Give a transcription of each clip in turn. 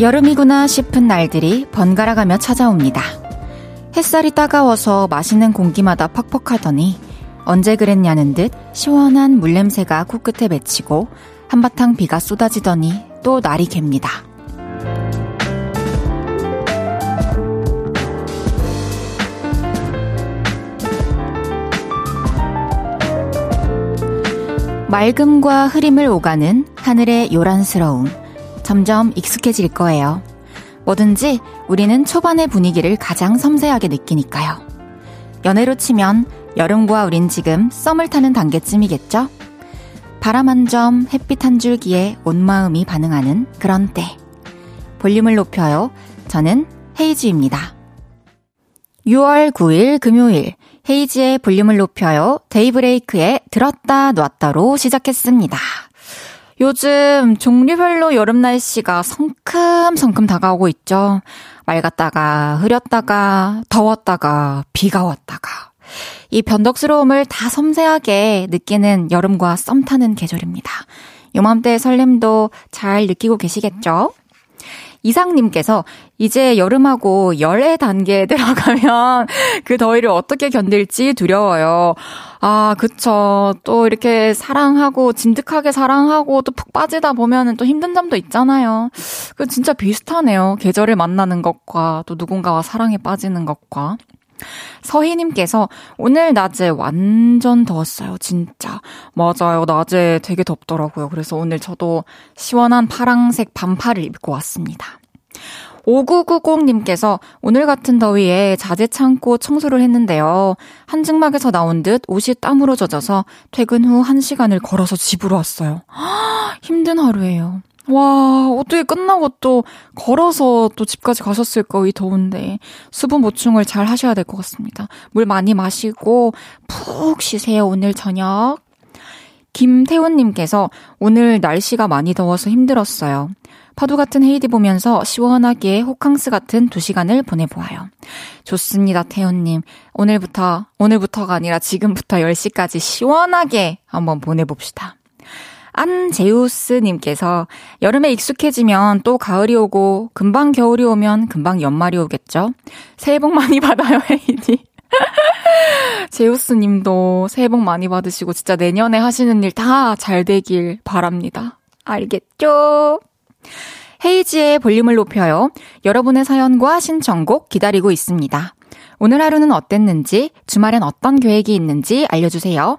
여름이구나 싶은 날들이 번갈아 가며 찾아옵니다. 햇살이 따가워서 마시는 공기마다 퍽퍽하더니 언제 그랬냐는 듯 시원한 물냄새가 코끝에 맺히고 한바탕 비가 쏟아지더니 또 날이 갭니다. 맑음과 흐림을 오가는 하늘의 요란스러움. 점점 익숙해질 거예요. 뭐든지 우리는 초반의 분위기를 가장 섬세하게 느끼니까요. 연애로 치면 여름과 우린 지금 썸을 타는 단계쯤이겠죠? 바람 한 점, 햇빛 한 줄기에 온 마음이 반응하는 그런 때. 볼륨을 높여요. 저는 헤이즈입니다. 6월 9일 금요일 헤이지의 볼륨을 높여요. 데이브레이크의 들었다 놨다로 시작했습니다. 요즘 종류별로 여름 날씨가 성큼성큼 다가오고 있죠. 맑았다가 흐렸다가 더웠다가 비가 왔다가 이 변덕스러움을 다 섬세하게 느끼는 여름과 썸 타는 계절입니다. 요맘때 설렘도 잘 느끼고 계시겠죠? 이상님께서 이제 여름하고 열의 단계에 들어가면 그 더위를 어떻게 견딜지 두려워요. 아, 그쵸. 또 이렇게 사랑하고, 진득하게 사랑하고, 또 푹 빠지다 보면은 또 힘든 점도 있잖아요. 그 진짜 비슷하네요. 계절을 만나는 것과 또 누군가와 사랑에 빠지는 것과. 서희님께서 오늘 낮에 완전 더웠어요. 진짜. 맞아요. 낮에 되게 덥더라고요. 그래서 오늘 저도 시원한 파랑색 반팔을 입고 왔습니다. 5990님께서 오늘 같은 더위에 자재 창고 청소를 했는데요. 한증막에서 나온 듯 옷이 땀으로 젖어서 퇴근 후 1시간을 걸어서 집으로 왔어요. 힘든 하루예요. 와, 어떻게 끝나고 또 걸어서 또 집까지 가셨을까, 이 더운데. 수분 보충을 잘 하셔야 될 것 같습니다. 물 많이 마시고 푹 쉬세요, 오늘 저녁. 김태훈님께서 오늘 날씨가 많이 더워서 힘들었어요. 파도 같은 헤이디 보면서 시원하게 호캉스 같은 두 시간을 보내보아요. 좋습니다, 태훈님. 오늘부터, 오늘부터가 아니라 지금부터 10시까지 시원하게 한번 보내봅시다. 안제우스님께서 여름에 익숙해지면 또 가을이 오고 금방 겨울이 오면 금방 연말이 오겠죠? 새해 복 많이 받아요, 헤이디. 제우스님도 새해 복 많이 받으시고 진짜 내년에 하시는 일 다 잘 되길 바랍니다. 알겠죠? 헤이지의 볼륨을 높여요. 여러분의 사연과 신청곡 기다리고 있습니다. 오늘 하루는 어땠는지, 주말엔 어떤 계획이 있는지 알려주세요.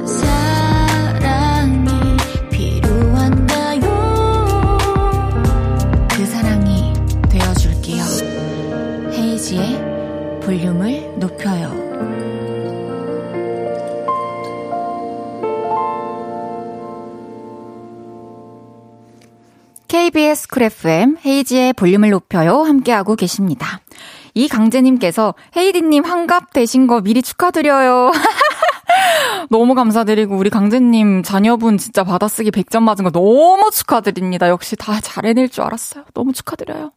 볼륨을 높여요. KBS 쿨 FM 헤이즈의 볼륨을 높여요 함께하고 계십니다. 이강재님께서 헤이디님 환갑 되신 거 미리 축하드려요. 너무 감사드리고 우리 강재님 자녀분 진짜 받아쓰기 100점 맞은 거 너무 축하드립니다. 역시 다 잘 해낼 줄 알았어요. 너무 축하드려요.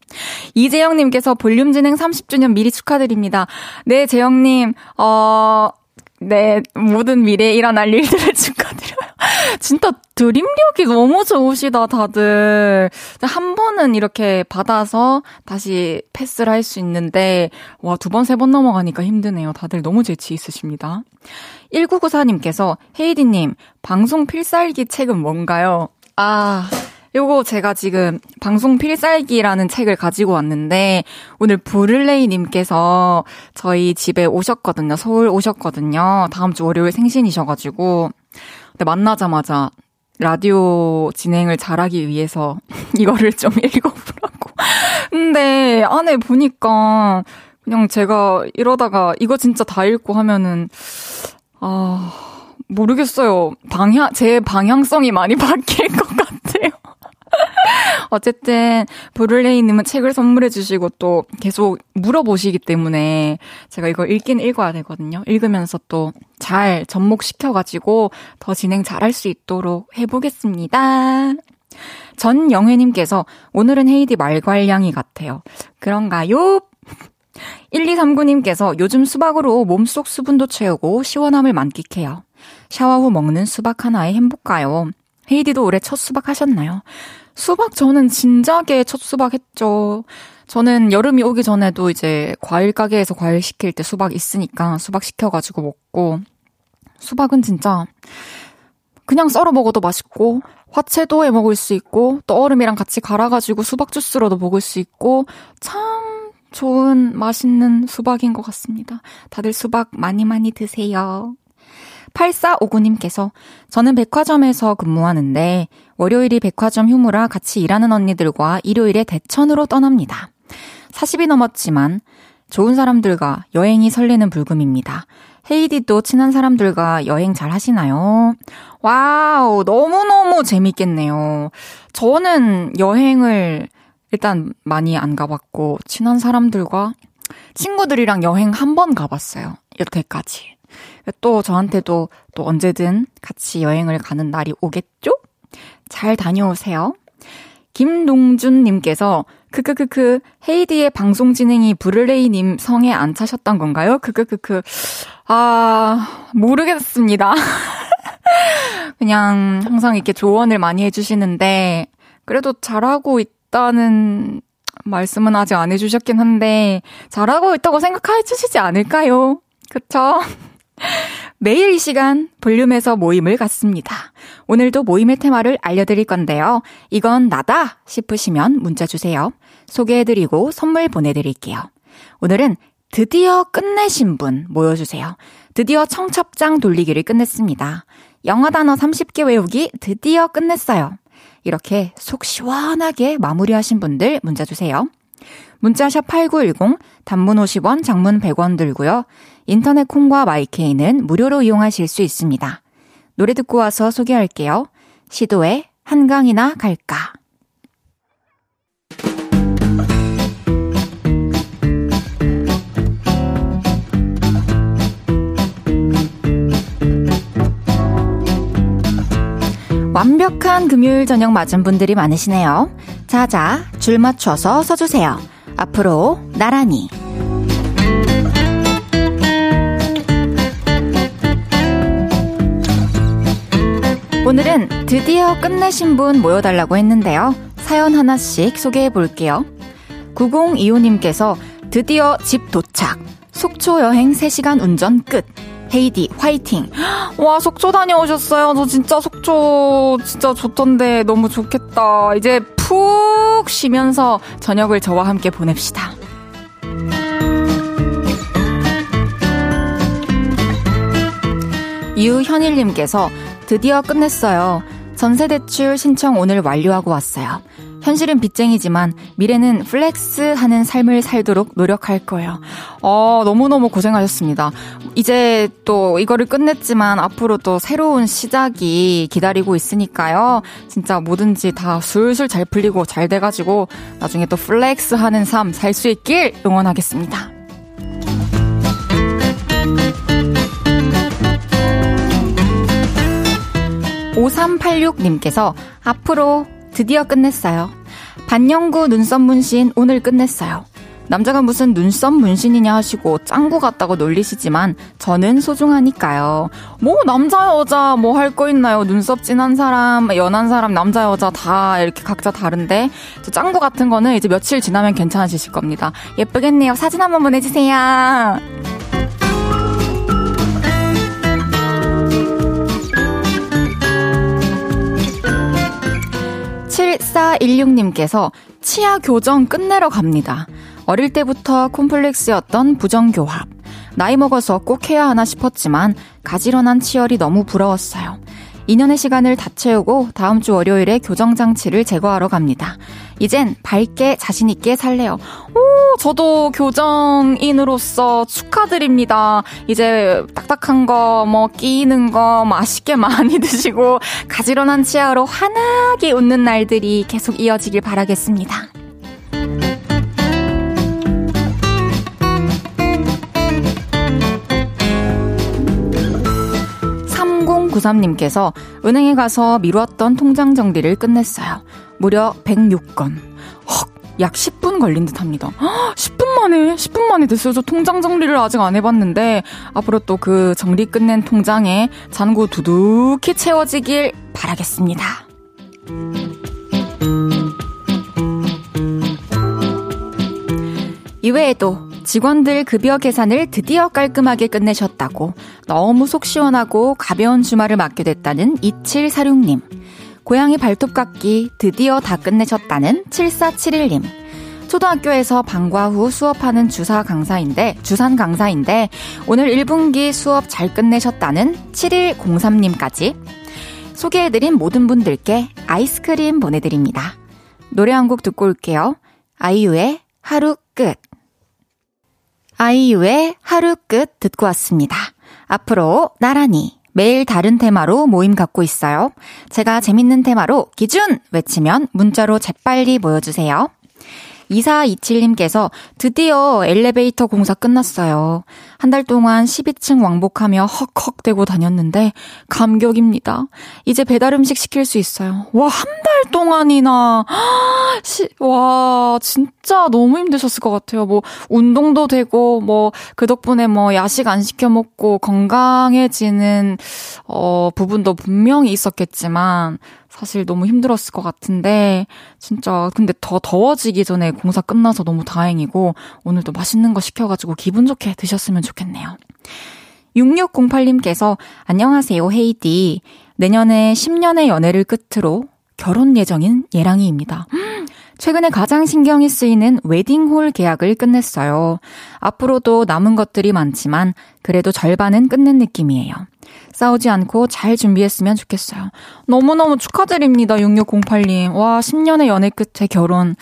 이재영님께서 볼륨 진행 30주년 미리 축하드립니다. 네, 재영님, 어, 네, 모든 미래에 일어날 일들을 축하드려요. 진짜 드림력이 너무 좋으시다, 다들. 한 번은 이렇게 받아서 다시 패스를 할 수 있는데, 와, 두 번, 세 번 넘어가니까 힘드네요. 다들 너무 재치 있으십니다. 1994님께서, 헤이디님, 방송 필살기 책은 뭔가요? 아, 요거 제가 지금 방송 필살기라는 책을 가지고 왔는데 오늘 부를레이 님께서 저희 집에 오셨거든요. 서울 오셨거든요. 다음 주 월요일 생신이셔 가지고 근데 만나자마자 라디오 진행을 잘하기 위해서 이거를 좀 읽어보라고. 근데 안에 보니까 그냥 제가 이러다가 이거 진짜 다 읽고 하면은 아 모르겠어요. 방향 제 방향성이 많이 바뀔 것 같아요. 어쨌든 브룰레이님은 책을 선물해 주시고 또 계속 물어보시기 때문에 제가 이거 읽긴 읽어야 되거든요. 읽으면서 또 잘 접목시켜가지고 더 진행 잘할 수 있도록 해보겠습니다. 전 영회님께서 오늘은 헤이디 말괄량이 같아요. 그런가요? 1239님께서 요즘 수박으로 몸속 수분도 채우고 시원함을 만끽해요. 샤워 후 먹는 수박 하나에 행복가요. 헤이디도 올해 첫 수박 하셨나요? 수박 저는 진작에 첫 수박 했죠. 저는 여름이 오기 전에도 이제 과일 가게에서 과일 시킬 때 수박 있으니까 수박 시켜가지고 먹고 수박은 진짜 그냥 썰어 먹어도 맛있고 화채도 해 먹을 수 있고 또 얼음이랑 같이 갈아가지고 수박 주스로도 먹을 수 있고 참 좋은 맛있는 수박인 것 같습니다. 다들 수박 많이 많이 드세요. 8459님께서 저는 백화점에서 근무하는데 월요일이 백화점 휴무라 같이 일하는 언니들과 일요일에 대천으로 떠납니다. 40이 넘었지만 좋은 사람들과 여행이 설레는 불금입니다. 헤이디도 친한 사람들과 여행 잘 하시나요? 와우, 너무너무 재밌겠네요. 저는 여행을 일단 많이 안 가봤고, 친한 사람들과 친구들이랑 여행 한 번 가봤어요. 여태까지. 또 저한테도 또 언제든 같이 여행을 가는 날이 오겠죠? 잘 다녀오세요. 김동준님께서 크크크크 헤이디의 방송 진행이 브를레이님 성에 안 차셨던 건가요? 크크크크 아 모르겠습니다. 그냥 항상 이렇게 조언을 많이 해주시는데 그래도 잘하고 있다는 말씀은 아직 안 해주셨긴 한데 잘하고 있다고 생각해 주시지 않을까요? 그쵸? 매일 이 시간 볼륨에서 모임을 갖습니다. 오늘도 모임의 테마를 알려드릴 건데요. 이건 나다 싶으시면 문자 주세요. 소개해드리고 선물 보내드릴게요. 오늘은 드디어 끝내신 분 모여주세요. 드디어 청첩장 돌리기를 끝냈습니다. 영어 단어 30개 외우기 드디어 끝냈어요. 이렇게 속 시원하게 마무리하신 분들 문자 주세요. 문자샵 8910, 단문 50원, 장문 100원 들고요. 인터넷 콩과 마이케이는 무료로 이용하실 수 있습니다. 노래 듣고 와서 소개할게요. 시도에 한강이나 갈까. 완벽한 금요일 저녁 맞은 분들이 많으시네요. 자자, 줄 맞춰서 서주세요. 앞으로 나란히. 오늘은 드디어 끝내신 분 모여달라고 했는데요. 사연 하나씩 소개해 볼게요. 9025님께서 드디어 집 도착. 속초 여행 3시간 운전 끝. 헤이디 화이팅. 와 속초 다녀오셨어요. 저 진짜 속초 진짜 좋던데 너무 좋겠다. 이제 푹 쉬면서 저녁을 저와 함께 보냅시다. 유현일님께서 드디어 끝냈어요. 전세대출 신청 오늘 완료하고 왔어요. 현실은 빚쟁이지만 미래는 flex 하는 삶을 살도록 노력할 거예요. 어, 너무너무 고생하셨습니다. 이제 또 이거를 끝냈지만 앞으로 또 새로운 시작이 기다리고 있으니까요. 진짜 뭐든지 다 술술 잘 풀리고 잘 돼가지고 나중에 또 flex 하는 삶 살 수 있길 응원하겠습니다. 5386님께서 앞으로 드디어 끝냈어요. 반영구 눈썹 문신 오늘 끝냈어요. 남자가 무슨 눈썹 문신이냐 하시고 짱구 같다고 놀리시지만 저는 소중하니까요. 뭐 남자 여자 뭐 할 거 있나요? 눈썹 진한 사람, 연한 사람, 남자 여자 다 이렇게 각자 다른데 저 짱구 같은 거는 이제 며칠 지나면 괜찮아지실 겁니다. 예쁘겠네요. 사진 한번 보내주세요. 7416님께서 치아 교정 끝내러 갑니다. 어릴 때부터 콤플렉스였던 부정교합. 나이 먹어서 꼭 해야 하나 싶었지만 가지런한 치열이 너무 부러웠어요. 2년의 시간을 다 채우고 다음 주 월요일에 교정장치를 제거하러 갑니다. 이젠 밝게 자신있게 살래요. 오, 저도 교정인으로서 축하드립니다. 이제 딱딱한 거, 뭐, 끼는 거 맛있게 많이 드시고, 가지런한 치아로 환하게 웃는 날들이 계속 이어지길 바라겠습니다. 3093님께서 은행에 가서 미루었던 통장 정리를 끝냈어요. 무려 106건. 헉, 약 10분 걸린 듯 합니다. 10분 만에, 10분 만에 됐어요. 저 통장 정리를 아직 안 해봤는데, 앞으로 또 그 정리 끝낸 통장에 잔고 두둑히 채워지길 바라겠습니다. 이외에도 직원들 급여 계산을 드디어 깔끔하게 끝내셨다고 너무 속 시원하고 가벼운 주말을 맞게 됐다는 2746님. 고양이 발톱 깎기 드디어 다 끝내셨다는 7471님. 초등학교에서 방과 후 수업하는 주사 강사인데, 주산 강사인데, 오늘 1분기 수업 잘 끝내셨다는 7103님까지 소개해드린 모든 분들께 아이스크림 보내드립니다. 노래 한 곡 듣고 올게요. 아이유의 하루 끝. 아이유의 하루 끝 듣고 왔습니다. 앞으로 나란히 매일 다른 테마로 모임 갖고 있어요. 제가 재밌는 테마로 기준 외치면 문자로 재빨리 모여주세요. 2427님께서 드디어 엘리베이터 공사 끝났어요. 한 달 동안 12층 왕복하며 헉헉 대고 다녔는데 감격입니다. 이제 배달 음식 시킬 수 있어요. 와, 한 달 동안이나. 시, 와, 진짜 너무 힘드셨을 것 같아요. 뭐, 운동도 되고, 뭐, 그 덕분에 뭐, 야식 안 시켜 먹고 건강해지는, 어, 부분도 분명히 있었겠지만, 사실 너무 힘들었을 것 같은데, 진짜, 근데 더 더워지기 전에 공사 끝나서 너무 다행이고, 오늘도 맛있는 거 시켜가지고 기분 좋게 드셨으면 좋겠네요. 6608님께서, 안녕하세요, 헤이디. 내년에 10년의 연애를 끝으로 결혼 예정인 예랑이입니다. 최근에 가장 신경이 쓰이는 웨딩홀 계약을 끝냈어요. 앞으로도 남은 것들이 많지만 그래도 절반은 끝낸 느낌이에요. 싸우지 않고 잘 준비했으면 좋겠어요. 너무너무 축하드립니다, 6608님. 와, 10년의 연애 끝에 결혼.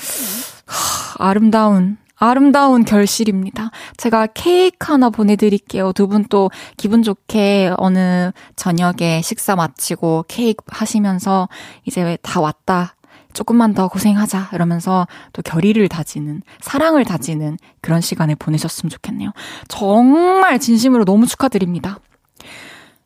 하, 아름다운, 아름다운 결실입니다. 제가 케이크 하나 보내드릴게요. 두 분 또 기분 좋게 어느 저녁에 식사 마치고 케이크 하시면서 이제 다 왔다. 조금만 더 고생하자. 이러면서 또 결의를 다지는, 사랑을 다지는 그런 시간을 보내셨으면 좋겠네요. 정말 진심으로 너무 축하드립니다.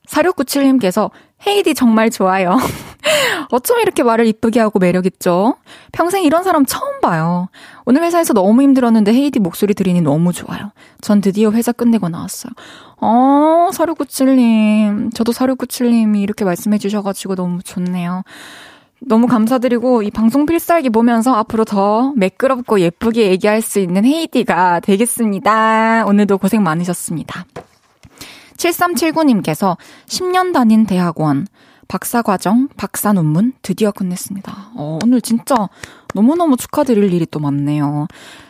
4697님께서 헤이디 정말 좋아요. 어쩜 이렇게 말을 이쁘게 하고 매력있죠? 평생 이런 사람 처음 봐요. 오늘 회사에서 너무 힘들었는데 헤이디 목소리 들으니 너무 좋아요. 전 드디어 회사 끝내고 나왔어요. 어, 4697님. 저도 4697님이 이렇게 말씀해 주셔가지고 너무 좋네요. 너무 감사드리고 이 방송 필살기 보면서 앞으로 더 매끄럽고 예쁘게 얘기할 수 있는 헤이디가 되겠습니다. 오늘도 고생 많으셨습니다. 7379님께서 10년 다닌 대학원, 박사 과정, 박사 논문 드디어 끝냈습니다. 어, 오늘 진짜 너무너무 축하드릴 일이 또 많네요.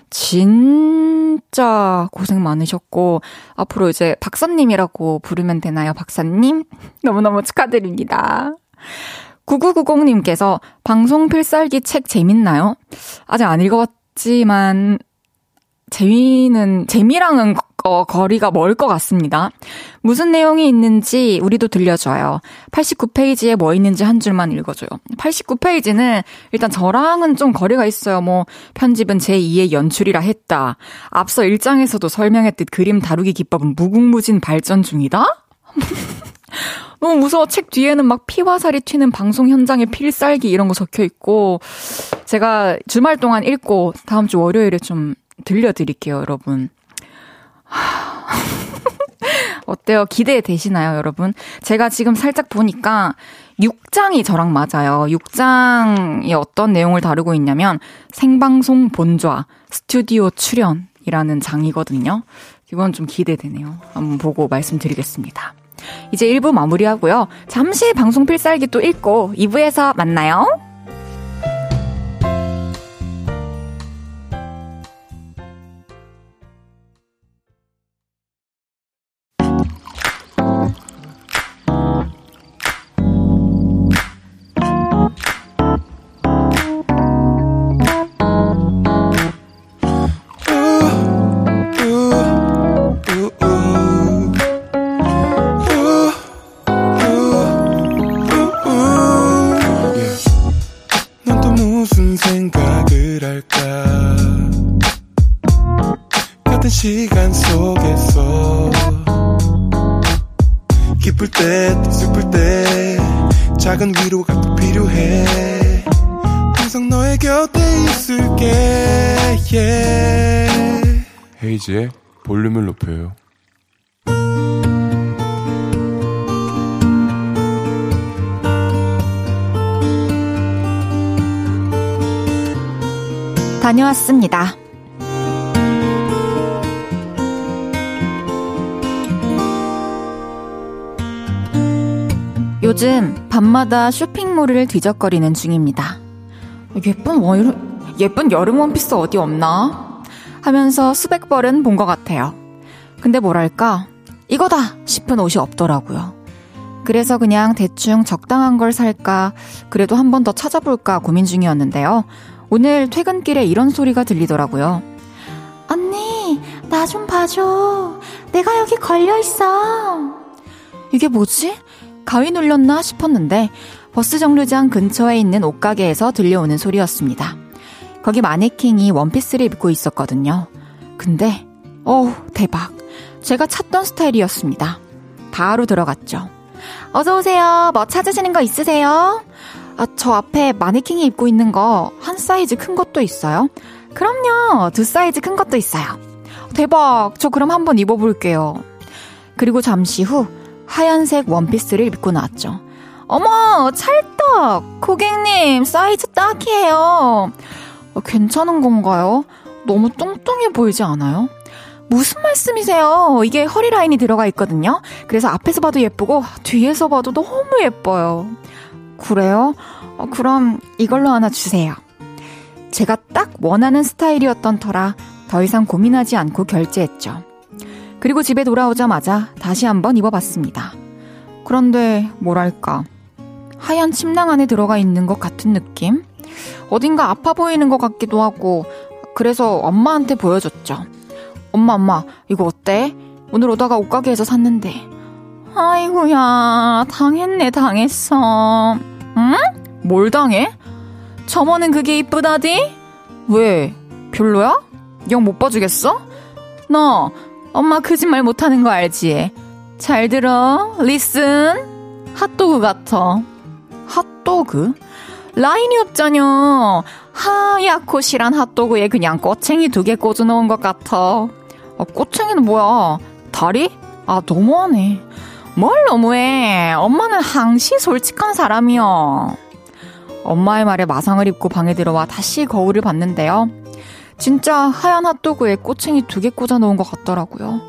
진짜 고생 많으셨고, 앞으로 이제 박사님이라고 부르면 되나요, 박사님? 너무너무 축하드립니다. 9990님께서 방송 필살기 책 재밌나요? 아직 안 읽어봤지만, 재미는, 재미랑은 거, 거리가 멀 것 같습니다. 무슨 내용이 있는지 우리도 들려줘요. 89페이지에 뭐 있는지 한 줄만 읽어줘요. 89페이지는 일단 저랑은 좀 거리가 있어요. 뭐, 편집은 제2의 연출이라 했다. 앞서 일장에서도 설명했듯 그림 다루기 기법은 무궁무진 발전 중이다? 너무 무서워. 책 뒤에는 막 피와 살이 튀는 방송 현장의 필살기 이런 거 적혀 있고, 제가 주말 동안 읽고 다음 주 월요일에 좀 들려드릴게요, 여러분. 어때요? 기대되시나요, 여러분? 제가 지금 살짝 보니까 6장이 저랑 맞아요. 6장이 어떤 내용을 다루고 있냐면 생방송 본좌, 스튜디오 출연이라는 장이거든요. 이건 좀 기대되네요. 한번 보고 말씀드리겠습니다. 이제 1부 마무리하고요. 잠시 방송 필살기 또 읽고 2부에서 만나요. 헤이지의 볼륨을 높여요 다녀왔습니다. 요즘 밤마다 쇼핑몰을 뒤적거리는 중입니다. 예쁜 원, 예쁜 여름 원피스 어디 없나? 하면서 수백 벌은 본 것 같아요. 근데 뭐랄까, 이거다! 싶은 옷이 없더라고요. 그래서 그냥 대충 적당한 걸 살까, 그래도 한 번 더 찾아볼까 고민 중이었는데요. 오늘 퇴근길에 이런 소리가 들리더라고요. 언니, 나 좀 봐줘. 내가 여기 걸려있어. 이게 뭐지? 가위 눌렸나 싶었는데 버스 정류장 근처에 있는 옷가게에서 들려오는 소리였습니다. 거기 마네킹이 원피스를 입고 있었거든요. 근데, 어우, 대박. 제가 찾던 스타일이었습니다. 바로 들어갔죠. 어서 오세요. 뭐 찾으시는 거 있으세요? 아, 저 앞에 마네킹이 입고 있는 거 한 사이즈 큰 것도 있어요? 그럼요. 두 사이즈 큰 것도 있어요. 대박. 저 그럼 한번 입어볼게요. 그리고 잠시 후 하얀색 원피스를 입고 나왔죠. 어머, 찰떡! 고객님, 사이즈 딱이에요. 어, 괜찮은 건가요? 너무 뚱뚱해 보이지 않아요? 무슨 말씀이세요? 이게 허리 라인이 들어가 있거든요. 그래서 앞에서 봐도 예쁘고 뒤에서 봐도 너무 예뻐요. 그래요? 어, 그럼 이걸로 하나 주세요. 제가 딱 원하는 스타일이었던 터라 더 이상 고민하지 않고 결제했죠. 그리고 집에 돌아오자마자 다시 한번 입어봤습니다. 그런데 뭐랄까 하얀 침낭 안에 들어가 있는 것 같은 느낌? 어딘가 아파 보이는 것 같기도 하고 그래서 엄마한테 보여줬죠. 엄마 엄마 이거 어때? 오늘 오다가 옷가게에서 샀는데 아이고야 당했네 당했어 응? 뭘 당해? 저번엔 그게 이쁘다디? 왜? 별로야? 영 못 봐주겠어? 너 엄마 거짓말 못하는 거 알지? 잘 들어 리슨 핫도그 같아 핫도그? 라인이 없자녀 하얗고 실한 핫도그에 그냥 꼬챙이 두 개 꽂아 놓은 것 같아 아, 꼬챙이는 뭐야 다리? 아 너무하네 뭘 너무해 엄마는 항시 솔직한 사람이여 엄마의 말에 마상을 입고 방에 들어와 다시 거울을 봤는데요 진짜 하얀 핫도그에 꼬챙이 두 개 꽂아 놓은 것 같더라고요.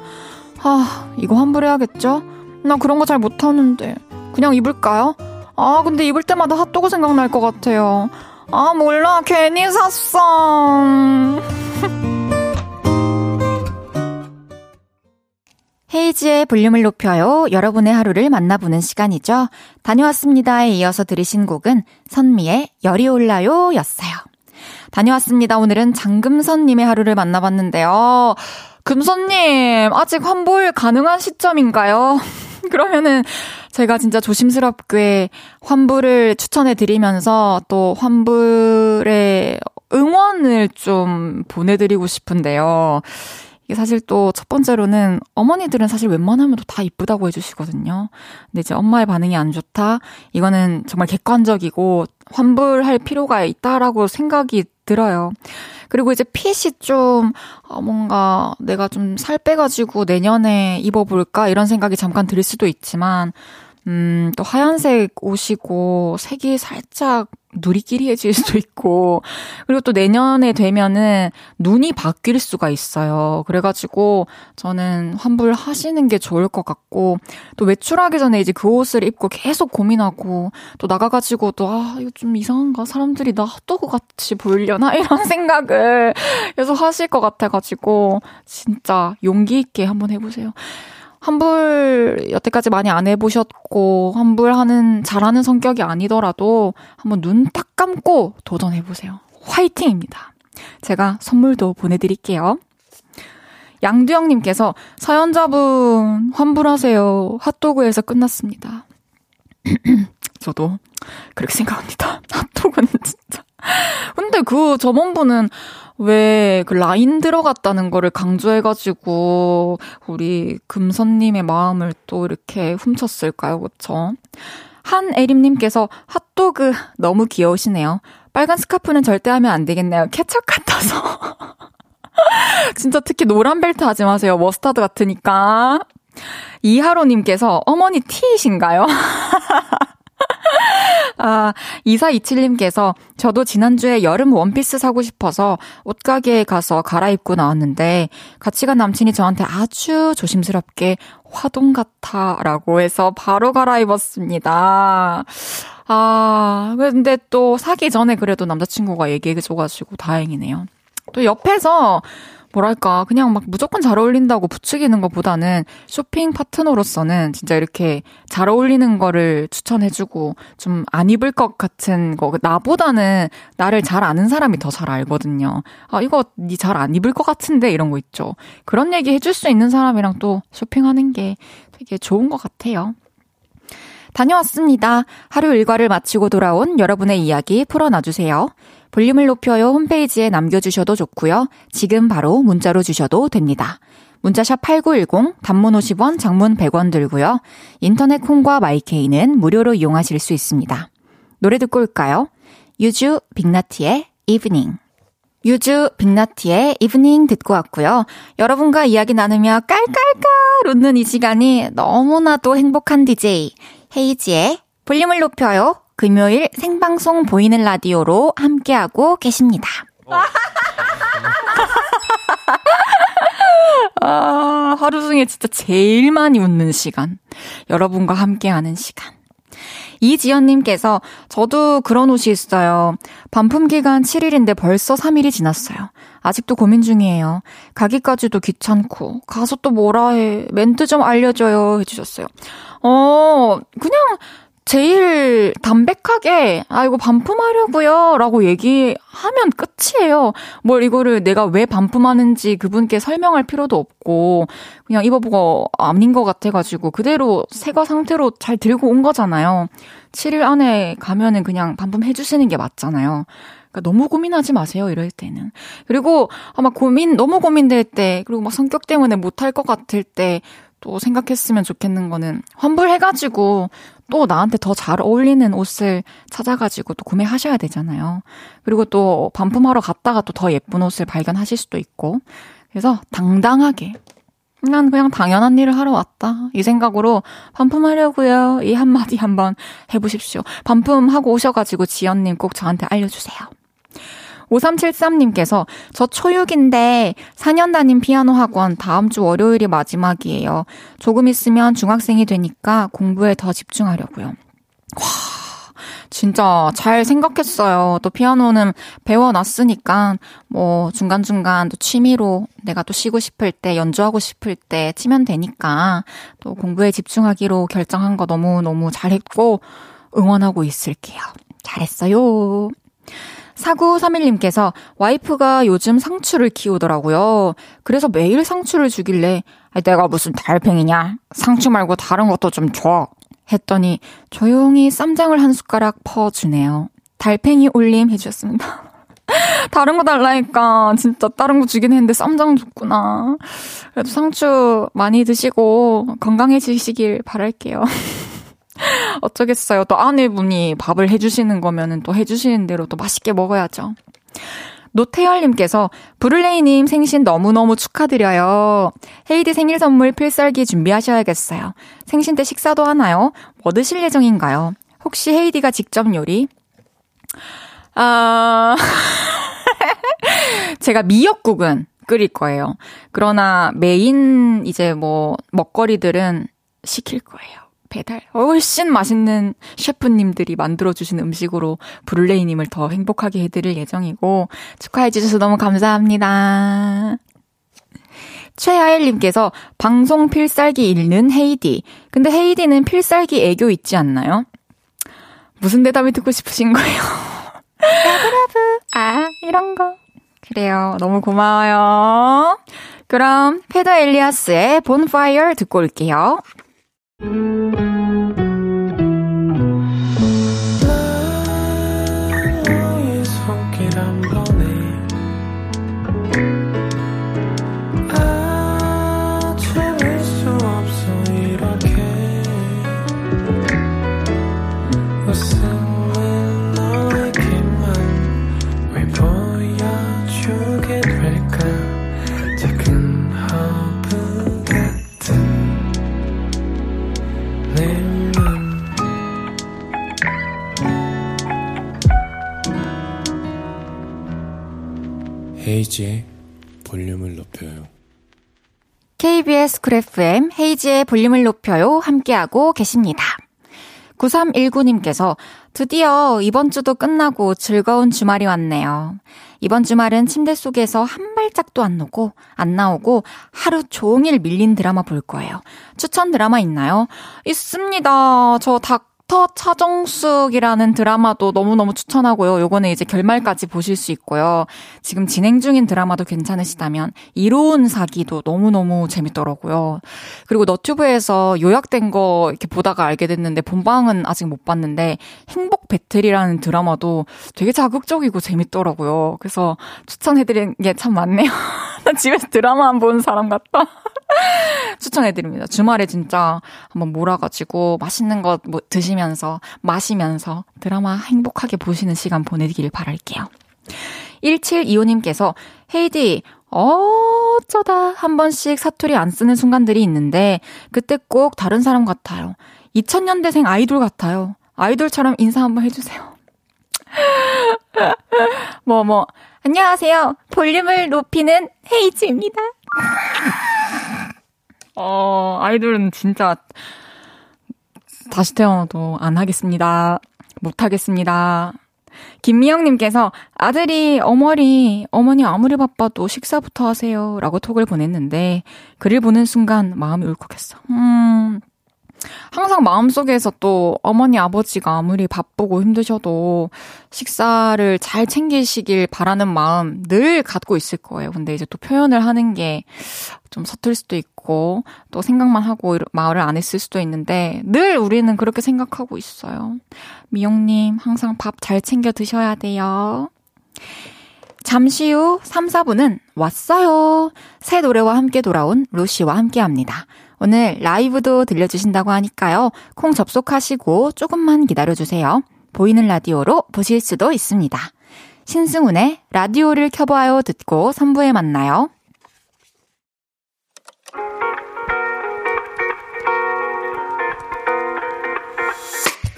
아, 이거 환불해야겠죠? 나 그런 거 잘 못하는데. 그냥 입을까요? 아, 근데 입을 때마다 핫도그 생각날 것 같아요. 아, 몰라. 괜히 샀어. 헤이지의 볼륨을 높여요. 여러분의 하루를 만나보는 시간이죠. 다녀왔습니다에 이어서 들으신 곡은 선미의 열이 올라요 였어요. 다녀왔습니다. 오늘은 장금선님의 하루를 만나봤는데요. 금선님, 아직 환불 가능한 시점인가요? 그러면은 제가 진짜 조심스럽게 환불을 추천해 드리면서 또 환불의 응원을 좀 보내드리고 싶은데요. 이게 사실 또 첫 번째로는 어머니들은 사실 웬만하면 다 이쁘다고 해주시거든요. 근데 이제 엄마의 반응이 안 좋다? 이거는 정말 객관적이고 환불할 필요가 있다라고 생각이 들어요. 그리고 이제 핏이 좀, 어, 뭔가 내가 좀 살 빼가지고 내년에 입어볼까? 이런 생각이 잠깐 들 수도 있지만, 음, 또 하얀색 옷이고, 색이 살짝 누리끼리해질 수도 있고, 그리고 또 내년에 되면은 눈이 바뀔 수가 있어요. 그래가지고 저는 환불하시는 게 좋을 것 같고, 또 외출하기 전에 이제 그 옷을 입고 계속 고민하고, 또 나가가지고 또, 아, 이거 좀 이상한가? 사람들이 나 핫도그 같이 보이려나? 이런 생각을 계속 하실 것 같아가지고, 진짜 용기 있게 한번 해보세요. 환불 여태까지 많이 안 해보셨고 환불하는 잘하는 성격이 아니더라도 한번 눈 딱 감고 도전해보세요. 화이팅입니다. 제가 선물도 보내드릴게요. 양두영님께서 사연자분 환불하세요. 핫도그에서 끝났습니다. 저도 그렇게 생각합니다. 핫도그는 진짜 근데 그 점원분은 왜 그 라인 들어갔다는 거를 강조해가지고 우리 금선님의 마음을 또 이렇게 훔쳤을까요? 그쵸? 한애림님께서 핫도그 너무 귀여우시네요. 빨간 스카프는 절대 하면 안 되겠네요. 케첩 같아서. 진짜 특히 노란 벨트 하지 마세요. 머스타드 같으니까. 이하로님께서 어머니 티이신가요? 아, 2427님께서 저도 지난주에 여름 원피스 사고 싶어서 옷가게에 가서 갈아입고 나왔는데 같이 간 남친이 저한테 아주 조심스럽게 화동 같아 라고 해서 바로 갈아입었습니다. 아, 근데 또 사기 전에 그래도 남자친구가 얘기해줘가지고 다행이네요. 또 옆에서 뭐랄까, 그냥 막 무조건 잘 어울린다고 부추기는 것보다는 쇼핑 파트너로서는 진짜 이렇게 잘 어울리는 거를 추천해주고 좀 안 입을 것 같은 거, 나보다는 나를 잘 아는 사람이 더 잘 알거든요. 아, 이거 니 잘 안 입을 것 같은데? 이런 거 있죠. 그런 얘기 해줄 수 있는 사람이랑 또 쇼핑하는 게 되게 좋은 것 같아요. 다녀왔습니다. 하루 일과를 마치고 돌아온 여러분의 이야기 풀어놔주세요. 볼륨을 높여요 홈페이지에 남겨주셔도 좋고요. 지금 바로 문자로 주셔도 됩니다. 문자샵 8910, 단문 50원, 장문 100원 들고요. 인터넷 콩과 마이케이는 무료로 이용하실 수 있습니다. 노래 듣고 올까요? 유주 빅나티의 Evening. 유주 빅나티의 Evening 듣고 왔고요. 여러분과 이야기 나누며 깔깔깔 웃는 이 시간이 너무나도 행복한 DJ 헤이지의 볼륨을 높여요. 금요일 생방송 보이는 라디오로 함께하고 계십니다. 아, 하루 중에 진짜 제일 많이 웃는 시간. 여러분과 함께하는 시간. 이지연님께서 저도 그런 옷이 있어요. 반품 기간 7일인데 벌써 3일이 지났어요. 아직도 고민 중이에요. 가기까지도 귀찮고 가서 또 뭐라 해. 멘트 좀 알려줘요 해주셨어요. 어 그냥 제일 담백하게, 아, 이거 반품하려고요. 라고 얘기하면 끝이에요. 뭘 이거를 내가 왜 반품하는지 그분께 설명할 필요도 없고, 그냥 입어보고 아닌 것 같아가지고, 그대로 새거 상태로 잘 들고 온 거잖아요. 7일 안에 가면은 그냥 반품해 주시는 게 맞잖아요. 그러니까 너무 고민하지 마세요, 이럴 때는. 그리고 아마 고민, 너무 고민될 때, 그리고 막 성격 때문에 못할 것 같을 때, 또 생각했으면 좋겠는 거는 환불해가지고 또 나한테 더 잘 어울리는 옷을 찾아가지고 또 구매하셔야 되잖아요. 그리고 또 반품하러 갔다가 또 더 예쁜 옷을 발견하실 수도 있고. 그래서 당당하게 난 그냥 당연한 일을 하러 왔다. 이 생각으로 반품하려고요. 이 한마디 한번 해보십시오. 반품하고 오셔가지고 지연님 꼭 저한테 알려주세요. 5373님께서 저 초6인데 4년 다닌 피아노 학원 다음 주 월요일이 마지막이에요. 조금 있으면 중학생이 되니까 공부에 더 집중하려고요. 와, 진짜 잘 생각했어요. 또 피아노는 배워놨으니까 뭐 중간중간 또 취미로 내가 또 쉬고 싶을 때 연주하고 싶을 때 치면 되니까 또 공부에 집중하기로 결정한 거 너무너무 잘했고 응원하고 있을게요. 잘했어요. 4931님께서 와이프가 요즘 상추를 키우더라고요. 그래서 매일 상추를 주길래 내가 무슨 달팽이냐? 상추 말고 다른 것도 좀 줘. 했더니 조용히 쌈장을 한 숟가락 퍼주네요. 달팽이 올림 해주셨습니다. 다른 거 달라니까 진짜 다른 거 주긴 했는데 쌈장 줬구나. 그래도 상추 많이 드시고 건강해지시길 바랄게요. 어쩌겠어요. 또 아내분이 밥을 해주시는 거면은 또 해주시는 대로 또 맛있게 먹어야죠. 노태열님께서 브룰레이님 생신 너무너무 축하드려요. 헤이디 생일 선물 필살기 준비하셔야겠어요. 생신 때 식사도 하나요? 뭐 드실 예정인가요? 혹시 헤이디가 직접 요리? 아, 제가 미역국은 끓일 거예요. 그러나 메인 이제 뭐 먹거리들은 시킬 거예요. 배달 훨씬 맛있는 셰프님들이 만들어주신 음식으로 브룰레이님을 더 행복하게 해드릴 예정이고 축하해주셔서 너무 감사합니다. 최하일님께서 방송 필살기 읽는 헤이디. 근데 헤이디는 필살기 애교 있지 않나요? 무슨 대답이 듣고 싶으신 거예요? love love. 아, 이런 거. 그래요. 너무 고마워요. 그럼 페더 엘리아스의 본파이어 듣고 올게요. 나 쿨 FM 헤이즈의 볼륨을 높여요 함께하고 계십니다. 9319님께서 드디어 이번 주도 끝나고 즐거운 주말이 왔네요. 이번 주말은 침대 속에서 한 발짝도 안 나오고, 안 나오고 하루 종일 밀린 드라마 볼 거예요. 추천 드라마 있나요? 있습니다. 저닭 닥터 차정숙이라는 드라마도 너무너무 추천하고요. 요거는 이제 결말까지 보실 수 있고요. 지금 진행 중인 드라마도 괜찮으시다면 이로운 사기도 너무너무 재밌더라고요. 그리고 너튜브에서 요약된 거 이렇게 보다가 알게 됐는데 본방은 아직 못 봤는데 행복 배틀이라는 드라마도 되게 자극적이고 재밌더라고요. 그래서 추천해드린 게 참 많네요. 나 집에서 드라마만 보는 사람 같다. 추천해드립니다. 주말에 진짜 한번 몰아가지고 맛있는 거뭐 드시면서 마시면서 드라마 행복하게 보시는 시간 보내길 바랄게요. 1725님께서 헤이디 어쩌다 한 번씩 사투리 안 쓰는 순간들이 있는데 그때 꼭 다른 사람 같아요. 2000년대생 아이돌 같아요. 아이돌처럼 인사 한번 해주세요. 뭐, 뭐, 안녕하세요. 볼륨을 높이는 헤이즈입니다. 어, 아이돌은 진짜 다시 태어나도 안 하겠습니다. 못 하겠습니다. 김미영님께서 아들이 어머니, 어머니 아무리 바빠도 식사부터 하세요. 라고 톡을 보냈는데 글을 보는 순간 마음이 울컥했어. 음, 항상 마음속에서 또 어머니 아버지가 아무리 바쁘고 힘드셔도 식사를 잘 챙기시길 바라는 마음 늘 갖고 있을 거예요. 근데 이제 또 표현을 하는 게 좀 서툴 수도 있고 또 생각만 하고 말을 안 했을 수도 있는데 늘 우리는 그렇게 생각하고 있어요. 미영님 항상 밥 잘 챙겨 드셔야 돼요. 잠시 후 3, 4분은 왔어요. 새 노래와 함께 돌아온 루시와 함께 합니다. 오늘 라이브도 들려주신다고 하니까요. 콩 접속하시고 조금만 기다려주세요. 보이는 라디오로 보실 수도 있습니다. 신승훈의 라디오를 켜봐요 듣고 3부에 만나요.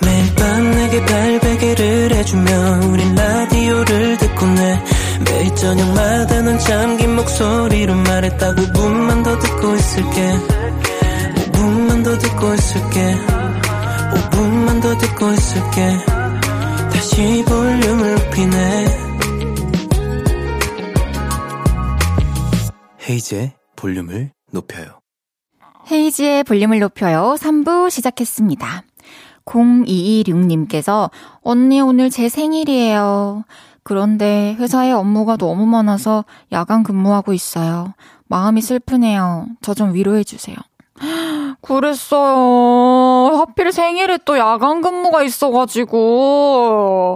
매일 밤 내게 발베개를 해주며 우린 라디오를 듣고 내 매일 저녁마다 넌 잠긴 목소리로 말했다 5분만 더 듣고 있을게 5분만 더 듣고 있을게. 5분만 더 듣고 있을게. 다시 볼륨을 높이네. 헤이즈의 볼륨을 높여요. 헤이지의 볼륨을 높여요. 3부 시작했습니다. 0226님께서 언니 오늘 제 생일이에요. 그런데 회사에 업무가 너무 많아서 야간 근무하고 있어요. 마음이 슬프네요. 저 좀 위로해주세요 그랬어요. 하필 생일에 또 야간 근무가 있어가지고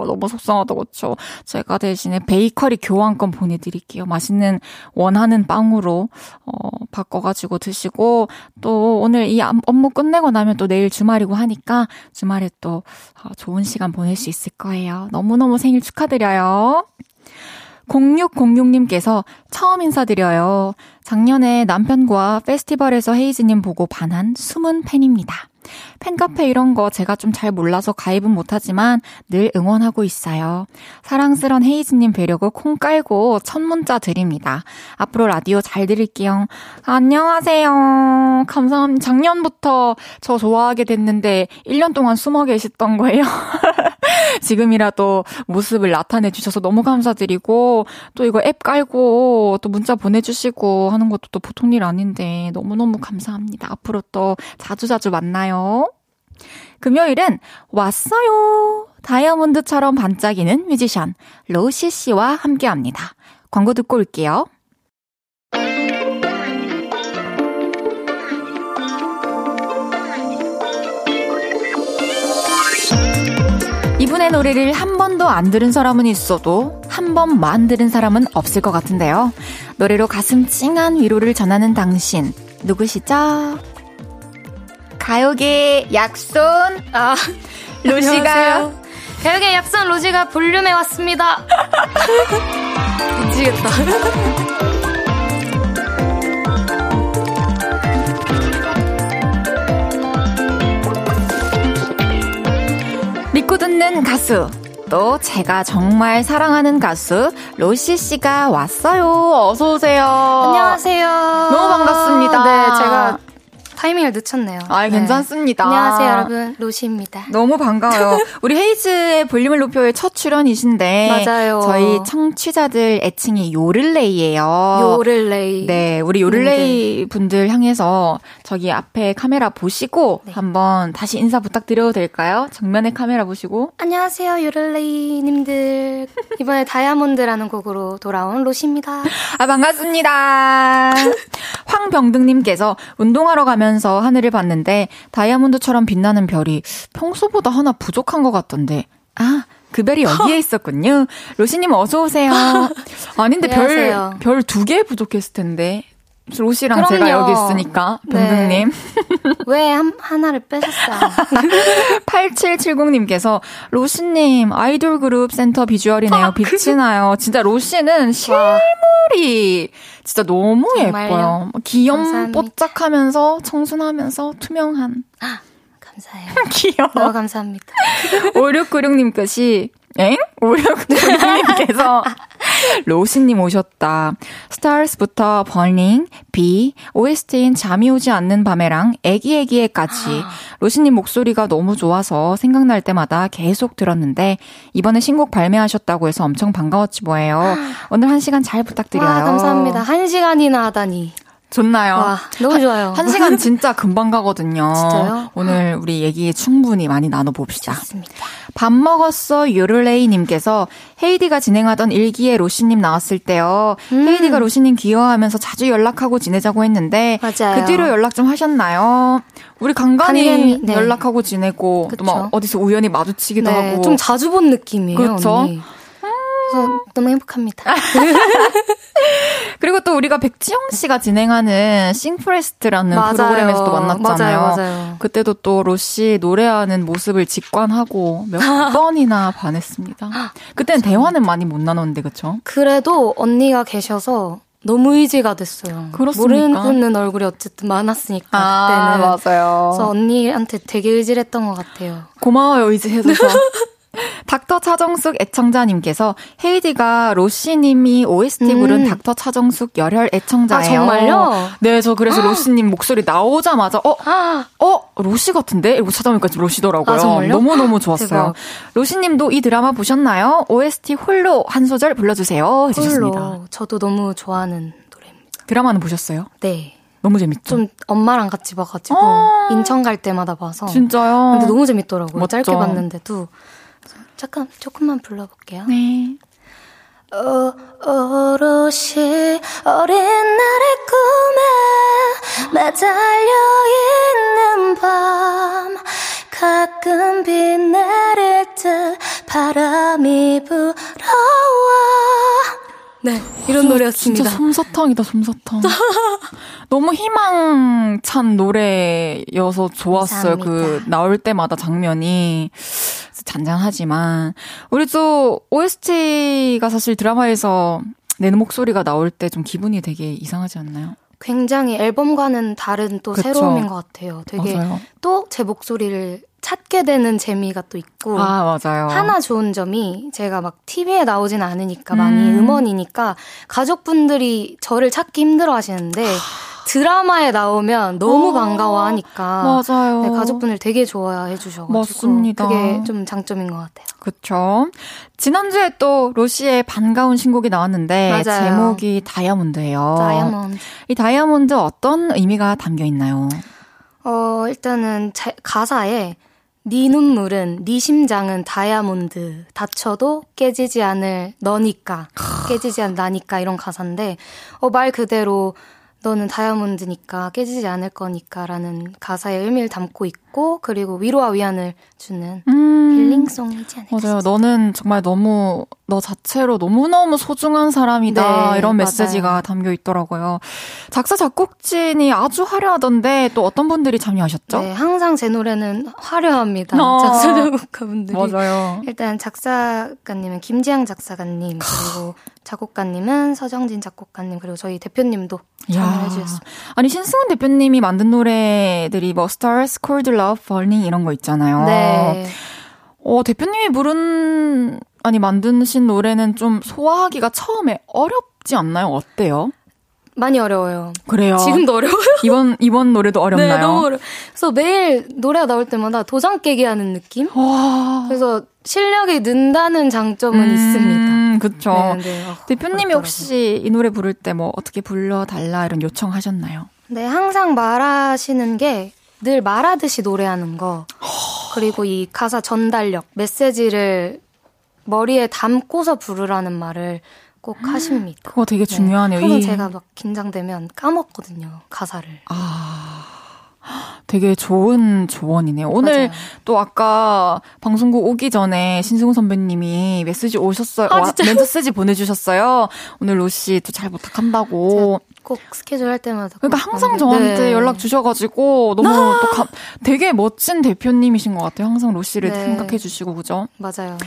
너무 속상하다 그쵸? 제가 대신에 베이커리 교환권 보내드릴게요. 맛있는 원하는 빵으로 어, 바꿔가지고 드시고 또 오늘 이 업무 끝내고 나면 또 내일 주말이고 하니까 주말에 또 어, 좋은 시간 보낼 수 있을 거예요. 너무너무 생일 축하드려요. 0606님께서 처음 인사드려요. 작년에 남편과 페스티벌에서 헤이즈님 보고 반한 숨은 팬입니다. 팬카페 이런 거 제가 좀 잘 몰라서 가입은 못하지만 늘 응원하고 있어요. 사랑스런 헤이즈님 배려고 콩 깔고 첫 문자 드립니다. 앞으로 라디오 잘 들을게요. 안녕하세요. 감사합니다. 작년부터 저 좋아하게 됐는데 1년 동안 숨어 계셨던 거예요. 지금이라도 모습을 나타내 주셔서 너무 감사드리고 또 이거 앱 깔고 또 문자 보내주시고 하는 것도 또 보통 일 아닌데 너무너무 감사합니다. 앞으로 또 자주자주 만나요. 금요일은 왔어요. 다이아몬드처럼 반짝이는 뮤지션 로시 씨와 함께 합니다. 광고 듣고 올게요. 이분의 노래를 한 번도 안 들은 사람은 있어도 한 번만 들은 사람은 없을 것 같은데요. 노래로 가슴 찡한 위로를 전하는 당신 누구시죠? 가요계 약손 아 로시가 가요계 약손 로시가 볼륨에 왔습니다. 미치겠다. 믿고 듣는 가수. 또 제가 정말 사랑하는 가수 로시 씨가 왔어요. 어서 오세요. 안녕하세요. 너무 반갑습니다. 네, 제가 타이밍을 늦췄네요. 아, 네. 괜찮습니다. 안녕하세요, 여러분. 로시입니다. 너무 반가워요. 우리 헤이즈의 볼륨을 높여의 첫 출연이신데 맞아요. 저희 청취자들 애칭이 요를레이예요. 요를레이. 네, 우리 요를레이 분들 향해서 저기 앞에 카메라 보시고 네. 한번 다시 인사 부탁드려도 될까요? 정면에 카메라 보시고. 안녕하세요, 요를레이 님들. 이번에 다이아몬드라는 곡으로 돌아온 로시입니다. 아, 반갑습니다. 황병등님께서 운동하러 가면 서 하늘을 봤는데 다이아몬드처럼 빛나는 별이 평소보다 하나 부족한 것 같던데. 아, 그 별이 여기에 있었군요. 로시님 어서 오세요. 아닌데 별. 별 두 개 부족했을 텐데. 로시랑 제가 그럼요. 여기 있으니까. 네. 병등님. 왜 한, 하나를 뺏었어요? 8770님께서 로시님 아이돌 그룹 센터 비주얼이네요. 아, 빛이 나요. 진짜 로시는 실물이 진짜 너무 정말요? 예뻐요. 귀염. 뽀짝하면서 청순하면서 투명한 감사해요. 귀여워. 너무 감사합니다. 5696님께서 엥? 5696님께서 로시님 오셨다. 스타일스부터 버닝, 비, OST인 잠이 오지 않는 밤에랑 애기애기에까지 로시님 목소리가 너무 좋아서 생각날 때마다 계속 들었는데 이번에 신곡 발매하셨다고 해서 엄청 반가웠지 뭐예요. 오늘 한 시간 잘 부탁드려요. 와, 감사합니다. 한 시간이나 하다니. 좋나요? 와, 너무 좋아요. 한 시간 진짜 금방 가거든요. 진짜요? 오늘 우리 얘기 충분히 많이 나눠봅시다. 좋습니다. 밥 먹었어 요를레이님께서 헤이디가 진행하던 일기에 로시님 나왔을 때요. 음. 헤이디가 로시님 귀여워하면서 자주 연락하고 지내자고 했는데 맞아요. 그 뒤로 연락 좀 하셨나요? 우리 간간히 네. 연락하고 지내고 또 막. 어디서 우연히 마주치기도 네, 하고 좀 자주 본 느낌이에요, 그렇죠. 언니. 너무 행복합니다. 그리고 또 우리가 백지영 씨가 진행하는 싱포레스트라는 맞아요. 프로그램에서도 만났잖아요. 맞아요, 맞아요. 그때도 또 로시 노래하는 모습을 직관하고 몇 번이나 반했습니다. 그때는 대화는 많이 못 나눴는데 그쵸? 그래도 언니가 계셔서 너무 의지가 됐어요. 그렇습니까? 모르는 얼굴이 어쨌든 많았으니까 아, 그때는. 맞아요. 그래서 언니한테 되게 의지했던 것 같아요. 고마워요, 이제 해줘서. 닥터 차정숙 애청자님께서 헤이디가 로시님이 OST 음. 부른 닥터 차정숙 열혈 애청자예요. 아, 정말요? 네, 저 그래서 로시님 목소리 나오자마자 어, 아, 어, 로시 같은데? 이러고 찾아보니까 로시더라고요. 아, 정말요? 너무 너무 좋았어요. 대박. 로시님도 이 드라마 보셨나요? OST 홀로 한 소절 불러주세요. 해주셨습니다. 홀로 저도 너무 좋아하는 노래입니다. 드라마는 보셨어요? 네. 너무 재밌죠? 좀 엄마랑 같이 봐가지고 아. 인천 갈 때마다 봐서. 진짜요? 근데 너무 재밌더라고요. 멋져. 짧게 봤는데도. 잠깐 조금만 불러볼게요. 네. 어, 오롯이 어린 날의 꿈에 매달려 있는 밤 가끔 비 내릴 듯 바람이 불어와 네 이런 노래였습니다 진짜 솜사탕이다, 솜사탕. 너무 희망찬 노래여서 좋았어요. 그, 감사합니다. 나올 때마다 장면이. 잔잔하지만. 우리 또 OST가 사실 드라마에서 내는 목소리가 나올 때 좀 기분이 되게 이상하지 않나요? 굉장히 앨범과는 다른 또 그쵸. 새로움인 것 같아요 되게. 또 제 목소리를 찾게 되는 재미가 또 있고 아, 맞아요. 하나 좋은 점이 제가 막 TV에 나오진 않으니까 많이 음. 음원이니까 가족분들이 저를 찾기 힘들어 하시는데 드라마에 나오면 너무 어, 반가워하니까 맞아요. 네, 가족분들 되게 좋아해 주셔가지고 맞습니다. 그게 좀 장점인 것 같아요. 그쵸. 지난주에 또 로시의 반가운 신곡이 나왔는데 맞아요. 제목이 다이아몬드예요. 다이아몬드. 이 다이아몬드 어떤 의미가 담겨 있나요? 어 일단은 제- 가사에 네 눈물은 네 심장은 다이아몬드. 다쳐도 깨지지 않을 너니까 깨지지 않을 나니까 이런 가사인데 어 말 그대로 너는 다이아몬드니까 깨지지 않을 거니까라는 가사의 의미를 담고 있고 그리고 위로와 위안을 주는 음. 힐링송이지 않을까 맞아요. 너는 정말 너무 너 자체로 너무너무 소중한 사람이다 네, 이런 메시지가 맞아요. 담겨 있더라고요. 작사 작곡진이 아주 화려하던데 또 어떤 분들이 참여하셨죠? 네, 항상 제 노래는 화려합니다. 어. 작사 작곡가분들이 맞아요. 일단 작사가님은 김지향 작사가님 그리고 작곡가님은 서정진 작곡가님 그리고 저희 대표님도 참여해 주셨어요. 아니 신승훈 대표님이 만든 노래들이 뭐 Stars, Cold Love, Falling 이런 거 있잖아요. 네. 어, 대표님이 부른 아니 만드신 노래는 좀 소화하기가 처음에 어렵지 않나요? 어때요? 많이 어려워요. 그래요. 지금도 어려워요. 이번 이번 노래도 어렵나요? 네, 너무 어려. 그래서 매일 노래가 나올 때마다 도장 깨기 하는 느낌. 와. 그래서 실력이 는다는 장점은 음, 있습니다. 그렇죠. 네, 네. 어, 대표님이 그렇더라고요. 혹시 이 노래 부를 때 뭐 어떻게 불러 달라 이런 요청하셨나요? 네, 항상 말하시는 게 늘 말하듯이 노래하는 거. 그리고 이 가사 전달력, 메시지를 머리에 담고서 부르라는 말을 꼭 하십니다. 그거 되게 중요하네요. 네. 항상 제가 막 긴장되면 까먹거든요, 가사를. 아. 되게 좋은 조언이네요. 오늘 맞아요. 또 아까 방송국 오기 전에 신승우 선배님이 메시지 오셨어요. 아, 메시지 보내주셨어요. 오늘 로씨 또 잘 부탁한다고. 꼭 스케줄 할 때마다. 그러니까 항상 저한테 네. 연락 주셔가지고 너무 아~ 또 감, 되게 멋진 대표님이신 것 같아요. 항상 로씨를 네. 생각해 주시고 그죠? 맞아요.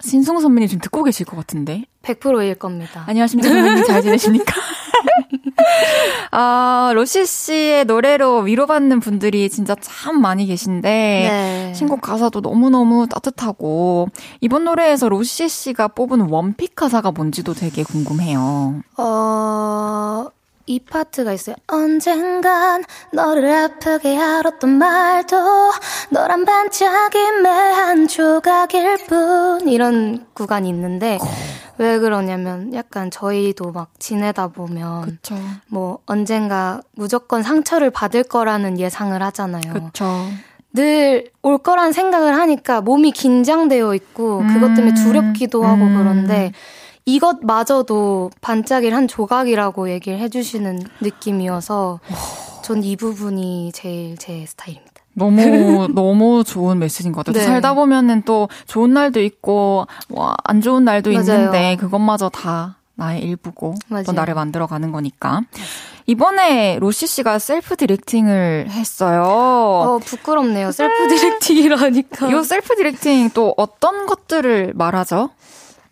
신승우 선배님 지금 듣고 계실 것 같은데. 100%일 겁니다. 안녕하십니까 선배님 잘 지내십니까? 아, 로시 씨의 노래로 위로받는 분들이 진짜 참 많이 계신데 네. 신곡 가사도 너무너무 따뜻하고 이번 노래에서 로시 씨가 뽑은 원픽 가사가 뭔지도 되게 궁금해요. 어... 이 파트가 있어요. 언젠간 너를 아프게 하았던 말도 너란 반짝임의 한 조각일 뿐 이런 구간이 있는데 왜 그러냐면 약간 저희도 막 지내다 보면 그쵸. 뭐 언젠가 무조건 상처를 받을 거라는 예상을 하잖아요. 그쵸. 늘올 거란 생각을 하니까 몸이 긴장되어 있고 그것 때문에 음. 두렵기도 하고 음. 그런데 이것마저도 반짝일 한 조각이라고 얘기를 해주시는 느낌이어서 전 이 부분이 제일 제 스타일입니다. 너무 너무 좋은 메시지인 것 같아요. 네. 살다 보면은 또 좋은 날도 있고 뭐안 좋은 날도 맞아요. 있는데 그것마저 다 나의 일부고 맞아요. 또 나를 만들어 가는 거니까. 이번에 로시 씨가 self directing을 했어요. 어 부끄럽네요. self directing이라니까. 이 self directing 또 어떤 것들을 말하죠?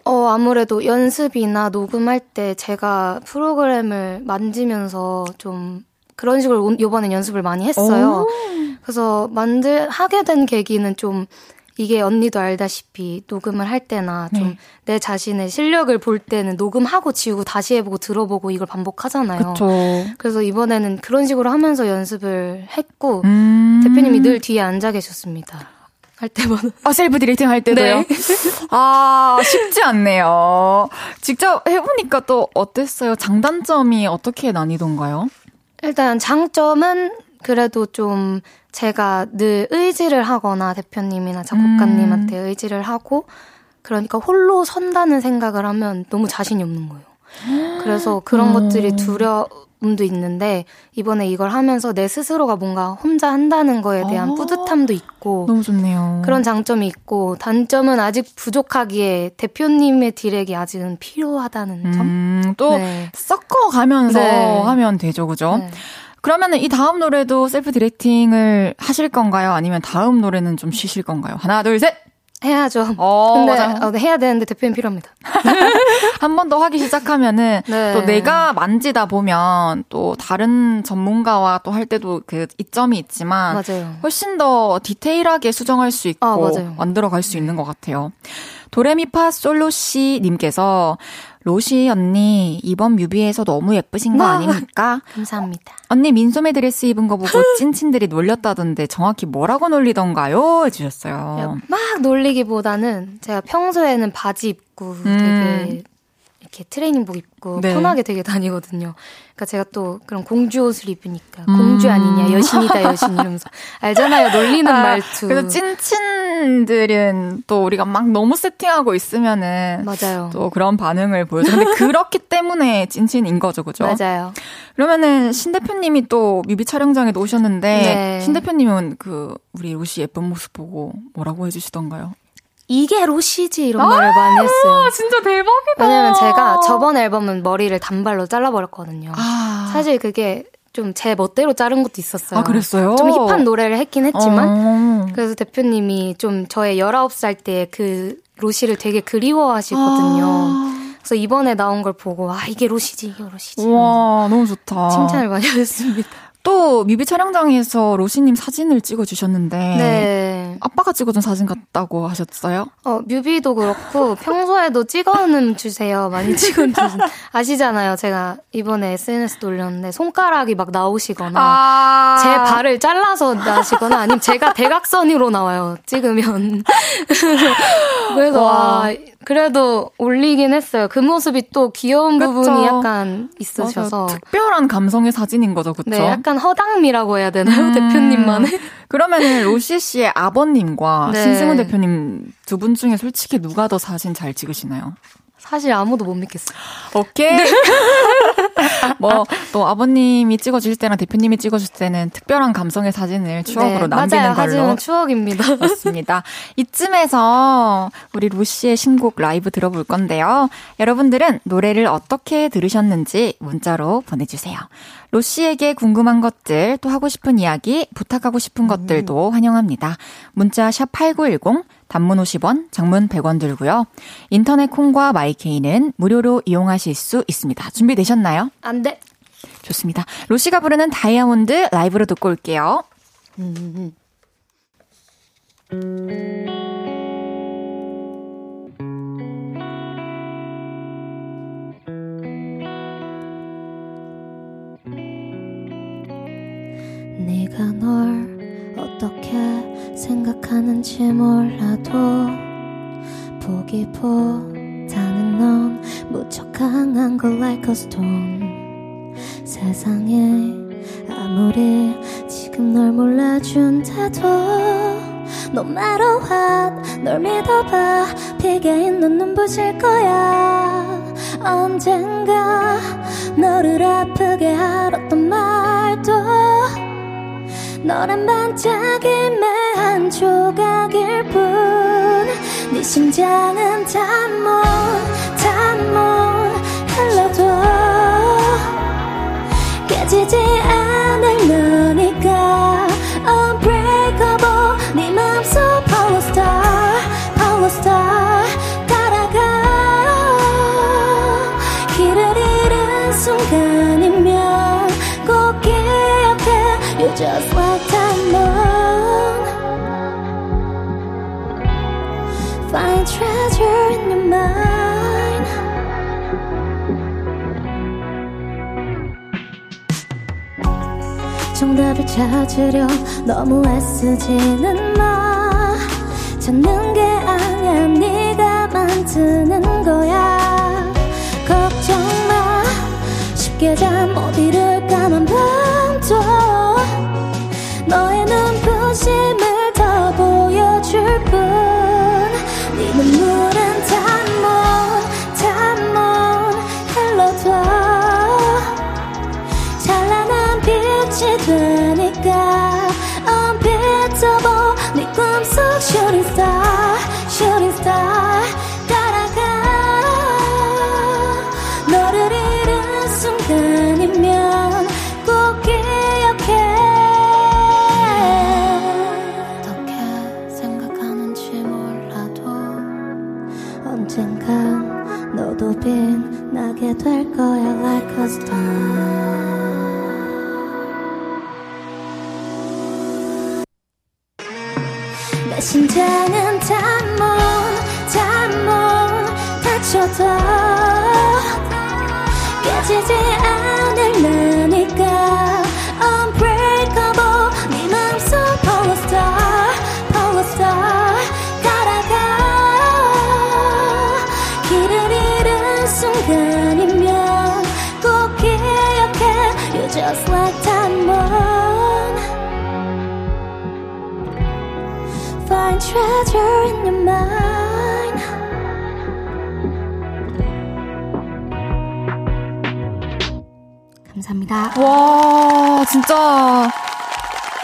어, 아무래도 연습이나 녹음할 때 제가 프로그램을 만지면서 좀 그런 식으로 이번엔 연습을 많이 했어요. 그래서 만들, 하게 된 계기는 좀 이게 언니도 알다시피 녹음을 할 때나 좀내 네. 자신의 실력을 볼 때는 녹음하고 지우고 다시 해보고 들어보고 이걸 반복하잖아요. 그쵸. 그래서 이번에는 그런 식으로 하면서 연습을 했고 음~ 대표님이 늘 뒤에 앉아 계셨습니다. 할 때마다. 아, 셀프 디렉팅 할 때도요? 네. 아, 쉽지 않네요. 직접 해보니까 또 어땠어요? 장단점이 어떻게 나뉘던가요? 일단 장점은 그래도 좀 제가 늘 의지를 하거나 대표님이나 작곡가님한테 음. 의지를 하고 그러니까 홀로 선다는 생각을 하면 너무 자신이 없는 거예요. 그래서 그런 음. 것들이 두려, 음도 있는데 이번에 이걸 하면서 내 스스로가 뭔가 혼자 한다는 거에 대한 아, 뿌듯함도 있고 너무 좋네요. 그런 장점이 있고 단점은 아직 부족하기에 대표님의 디렉이 아직은 필요하다는 점. 음, 또 네. 섞어 가면서 네. 하면 되죠, 그죠? 네. 그러면은 이 다음 노래도 셀프 디렉팅을 하실 건가요? 아니면 다음 노래는 좀 쉬실 건가요? 하나, 둘, 셋. 해야죠. 어, 근데 어, 네, 해야 되는데 대표님 필요합니다. 한 번 더 하기 시작하면은 네. 또 내가 만지다 보면 또 다른 전문가와 또 할 때도 그 이점이 있지만 맞아요. 훨씬 더 디테일하게 수정할 수 있고 아, 만들어 갈 수 있는 것 같아요. 도레미파 솔로 씨 님께서 로시 언니 이번 뮤비에서 너무 예쁘신 거 아닙니까? 감사합니다. 언니 민소매 드레스 입은 거 보고 찐친들이 놀렸다던데 정확히 뭐라고 놀리던가요? 해주셨어요. 막 놀리기보다는 제가 평소에는 바지 입고 음. 되게 이렇게 트레이닝복 입고 네. 편하게 되게 다니거든요. 그러니까 제가 또 그런 공주 옷을 입으니까 음. 공주 아니냐 여신이다 여신 이러면서 알잖아요 놀리는 아, 말투. 그래서 찐친들은 또 우리가 막 너무 세팅하고 있으면은 맞아요. 또 그런 반응을 보여줘. 근데 그렇기 때문에 찐친인 거죠, 그죠? 맞아요. 그러면은 신 대표님이 또 뮤비 촬영장에도 오셨는데 네. 신 대표님은 그 우리 루시 예쁜 모습 보고 뭐라고 해주시던가요? 이게 로시지 이런 말을 많이 했어요. 진짜 대박이다. 왜냐면 제가 저번 앨범은 머리를 단발로 잘라버렸거든요. 아. 사실 그게 좀 제 멋대로 자른 것도 있었어요. 아, 그랬어요? 좀 힙한 노래를 했긴 했지만. 어. 그래서 대표님이 좀 저의 19살 때 그 로시를 되게 그리워하시거든요. 아. 그래서 이번에 나온 걸 보고, 아, 이게 로시지, 이게 로시지. 와, 너무 좋다. 칭찬을 많이 하셨습니다. 또 뮤비 촬영장에서 로시님 사진을 찍어주셨는데 네. 아빠가 찍어준 사진 같다고 하셨어요? 어 뮤비도 그렇고 평소에도 찍어는 주세요 많이 찍어주신 아시잖아요 제가 이번에 SNS도 올렸는데 손가락이 막 나오시거나 아~ 제 발을 잘라서 나시거나 아니면 제가 대각선으로 나와요 찍으면 그래서 와. 아, 그래도 올리긴 했어요. 그 모습이 또 귀여운 그쵸? 부분이 약간 있으셔서 맞아. 특별한 감성의 사진인 거죠, 그렇죠? 네, 약간 허당미라고 해야 되나요, 음. 대표님만의? 그러면은 로시 씨의 아버님과 네. 신승훈 대표님 두 분 중에 솔직히 누가 더 사진 잘 찍으시나요? 사실 아무도 못 믿겠어요. 오케이. 네. 뭐, 또 아버님이 찍어줄 때랑 대표님이 찍어줄 때는 특별한 감성의 사진을 추억으로 네, 남기는 맞아요. 걸로. 추억입니다. 맞습니다. 이쯤에서 우리 루시의 신곡 라이브 들어볼 건데요. 여러분들은 노래를 어떻게 들으셨는지 문자로 보내주세요. 로씨에게 궁금한 것들, 또 하고 싶은 이야기, 부탁하고 싶은 음. 것들도 환영합니다. 문자 샵 8910, 단문 50원, 장문 100원 들고요. 인터넷 콩과 마이케이는 무료로 이용하실 수 있습니다. 준비되셨나요? 안 돼. 좋습니다. 로시가 부르는 다이아몬드 라이브로 듣고 올게요. 음. 네가 널 생각하는지 몰라도 보기보다는 넌 무척 강한 걸 like a stone 세상에 아무리 지금 널 몰라준다도 No matter what 널 믿어봐. 피게 있는 눈부실 거야. 언젠가 너를 아프게 하았던 말도 너란 반짝임의 한 조각일 뿐네 심장은 단문 단문 흘러도 깨지지 않을 너니까 정답을 찾으려 너무 애쓰지는 마. 찾는 게 아니야, 네가 만드는 거야. 걱정 마, 쉽게 잠 못 이룰 까만 밤도 너의 눈부심 stop. 와, 진짜.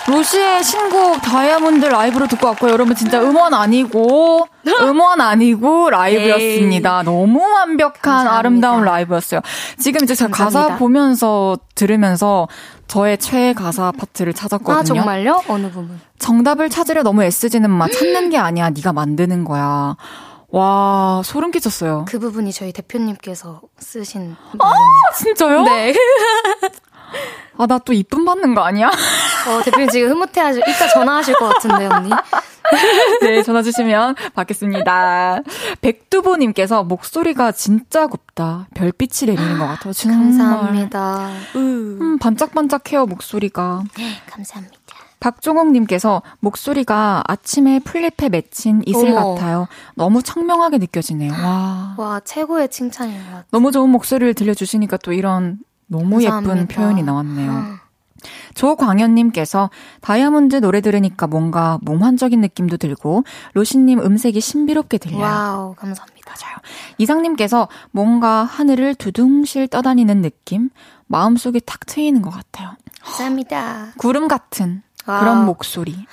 로시의 신곡 다이아몬드 라이브로 듣고 왔고요. 여러분 진짜 음원 아니고 음원 아니고 라이브였습니다. 너무 완벽한 감사합니다. 아름다운 라이브였어요. 지금 이제 제가 감사합니다. 가사 보면서 들으면서 저의 최애 가사 파트를 찾았거든요. 아, 정말요? 어느 부분? 정답을 찾으려 너무 애쓰지는 마. 찾는 게 아니야. 네가 만드는 거야. 와, 소름 끼쳤어요. 그 부분이 저희 대표님께서 쓰신 아, 진짜요? 네. 아, 나 또 이쁨 받는 거 아니야? 어, 대표님 지금 흐뭇해하실, 이따 전화하실 것 같은데, 언니. 네, 전화 주시면 받겠습니다. 백두보님께서 목소리가 진짜 곱다. 별빛이 내리는 것 같아요. 정말. 감사합니다. 음, 반짝반짝해요, 목소리가. 네, 감사합니다. 박종옥님께서 목소리가 아침에 풀잎에 맺힌 이슬 어머. 같아요. 너무 청명하게 느껴지네요. 와. 와, 최고의 칭찬인 것 같아요. 너무 좋은 목소리를 들려주시니까 또 이런 너무 감사합니다. 예쁜 표현이 나왔네요. 음. 조광현님께서 다이아몬드 노래 들으니까 뭔가 몽환적인 느낌도 들고 로시님 음색이 신비롭게 들려요. 와우, 감사합니다. 맞아요. 이상님께서 뭔가 하늘을 두둥실 떠다니는 느낌, 마음속이 탁 트이는 것 같아요. 감사합니다. 구름 같은 와우. 그런 목소리.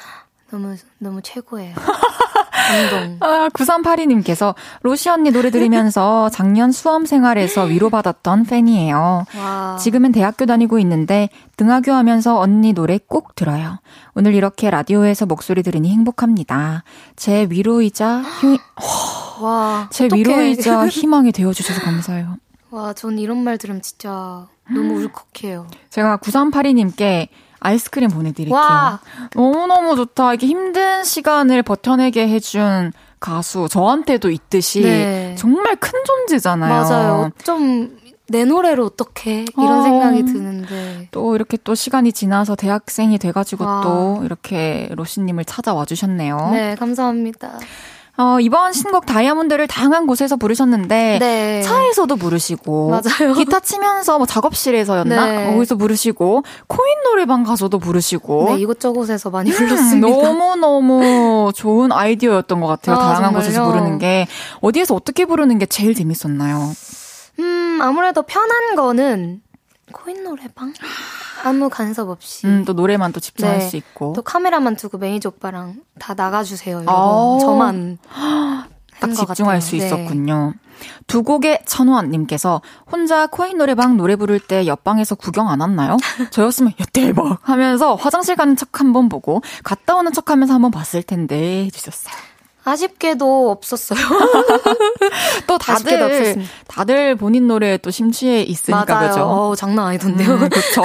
너무 너무 최고예요. 감동. 아, 9382님께서 로시 언니 노래 들으면서 작년 수험 생활에서 위로받았던 팬이에요. 와. 지금은 대학교 다니고 있는데 등하교 하면서 언니 노래 꼭 들어요. 오늘 이렇게 라디오에서 목소리 들으니 행복합니다. 제 위로이자 힘, 와, 제 어떡해. 위로이자 희망이 되어주셔서 감사해요. 와, 전 이런 말 들으면 진짜 너무 울컥해요. 제가 9382님께 아이스크림 보내드릴게요. 와. 너무너무 좋다. 이렇게 힘든 시간을 버텨내게 해준 가수. 저한테도 있듯이 네. 정말 큰 존재잖아요. 맞아요. 좀내 노래로 어떻게 이런 어, 생각이 드는데 또 이렇게 또 시간이 지나서 대학생이 돼가지고 와. 또 이렇게 로시님을 찾아와 주셨네요. 네, 감사합니다. 어, 이번 신곡 다이아몬드를 다양한 곳에서 부르셨는데 네. 차에서도 부르시고 맞아요. 기타 치면서 뭐 작업실에서였나 네. 거기서 부르시고 코인 노래방 가서도 부르시고 네, 이곳저곳에서 많이 음, 불렀습니다. 너무 너무 좋은 아이디어였던 것 같아요. 아, 다양한 정말요? 곳에서 부르는 게 어디에서 어떻게 부르는 게 제일 재밌었나요? 음 아무래도 편한 거는 코인 노래방? 아무 간섭 없이. 음, 또 노래만 또 집중할 네. 수 있고. 또 카메라만 두고 매니저 오빠랑 다 나가주세요. 이러고 아. 저만. 딱 집중할 수 네. 있었군요. 두 곡의 천원님께서 혼자 코인 노래방 노래 부를 때 옆방에서 구경 안 왔나요? 저였으면 야 대박 하면서 화장실 가는 척 한번 보고 갔다 오는 척 하면서 한번 봤을 텐데 해주셨어요. 아쉽게도 없었어요. 또 다들 다들 본인 노래에 또 심취해 있으니까 맞아요. 그죠? 어, 장난 아니던데요. 음, 그렇죠.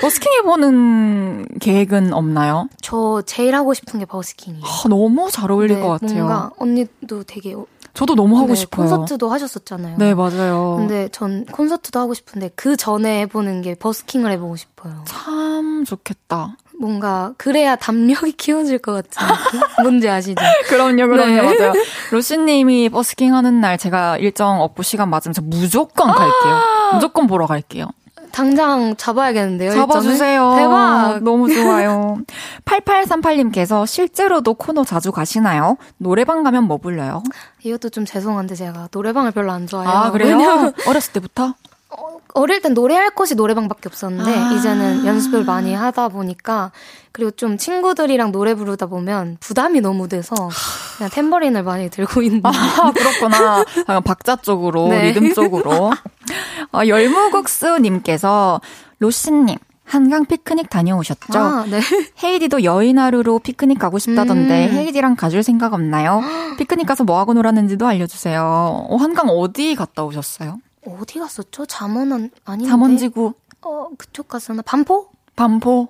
버스킹 해보는 계획은 없나요? 저 제일 하고 싶은 게 버스킹이에요. 아, 너무 잘 어울릴 네, 것 같아요. 뭔가 언니도 되게 저도 너무 하고 네, 싶어요. 콘서트도 하셨었잖아요. 네, 맞아요. 근데 전 콘서트도 하고 싶은데 그 전에 해보는 게 버스킹을 해보고 싶어요. 참 좋겠다. 뭔가 그래야 담력이 키워질 것 같은 뭔지 아시죠? 그럼요, 그럼요, 네. 맞아요. 로시님이 버스킹 하는 날 제가 일정 없고 시간 맞으면 저 무조건 갈게요. 무조건 보러 갈게요. 당장 잡아야겠는데요. 잡아주세요. 대박. 너무 좋아요. 8838님께서 실제로도 코너 자주 가시나요? 노래방 가면 뭐 불러요? 이것도 좀 죄송한데 제가 노래방을 별로 안 좋아해요. 아, 그래요? 어렸을 때부터? 어릴 땐 노래할 곳이 노래방밖에 없었는데 아~ 이제는 연습을 많이 하다 보니까 그리고 좀 친구들이랑 노래 부르다 보면 부담이 너무 돼서 그냥 탬버린을 많이 들고 있는. 아, 그렇구나. 박자 쪽으로, 네. 리듬 쪽으로. 어, 열무국수 님께서 로시님. 한강 피크닉 다녀오셨죠? 아, 네. 헤이디도 여인하루로 피크닉 가고 싶다던데 음. 헤이디랑 가줄 생각 없나요? 피크닉 가서 뭐 하고 놀았는지도 알려주세요. 어, 한강 어디 갔다 오셨어요? 어디 갔었죠? 잠원은 아닌데. 잠원지구. 어, 그쪽 갔었나? 반포? 반포.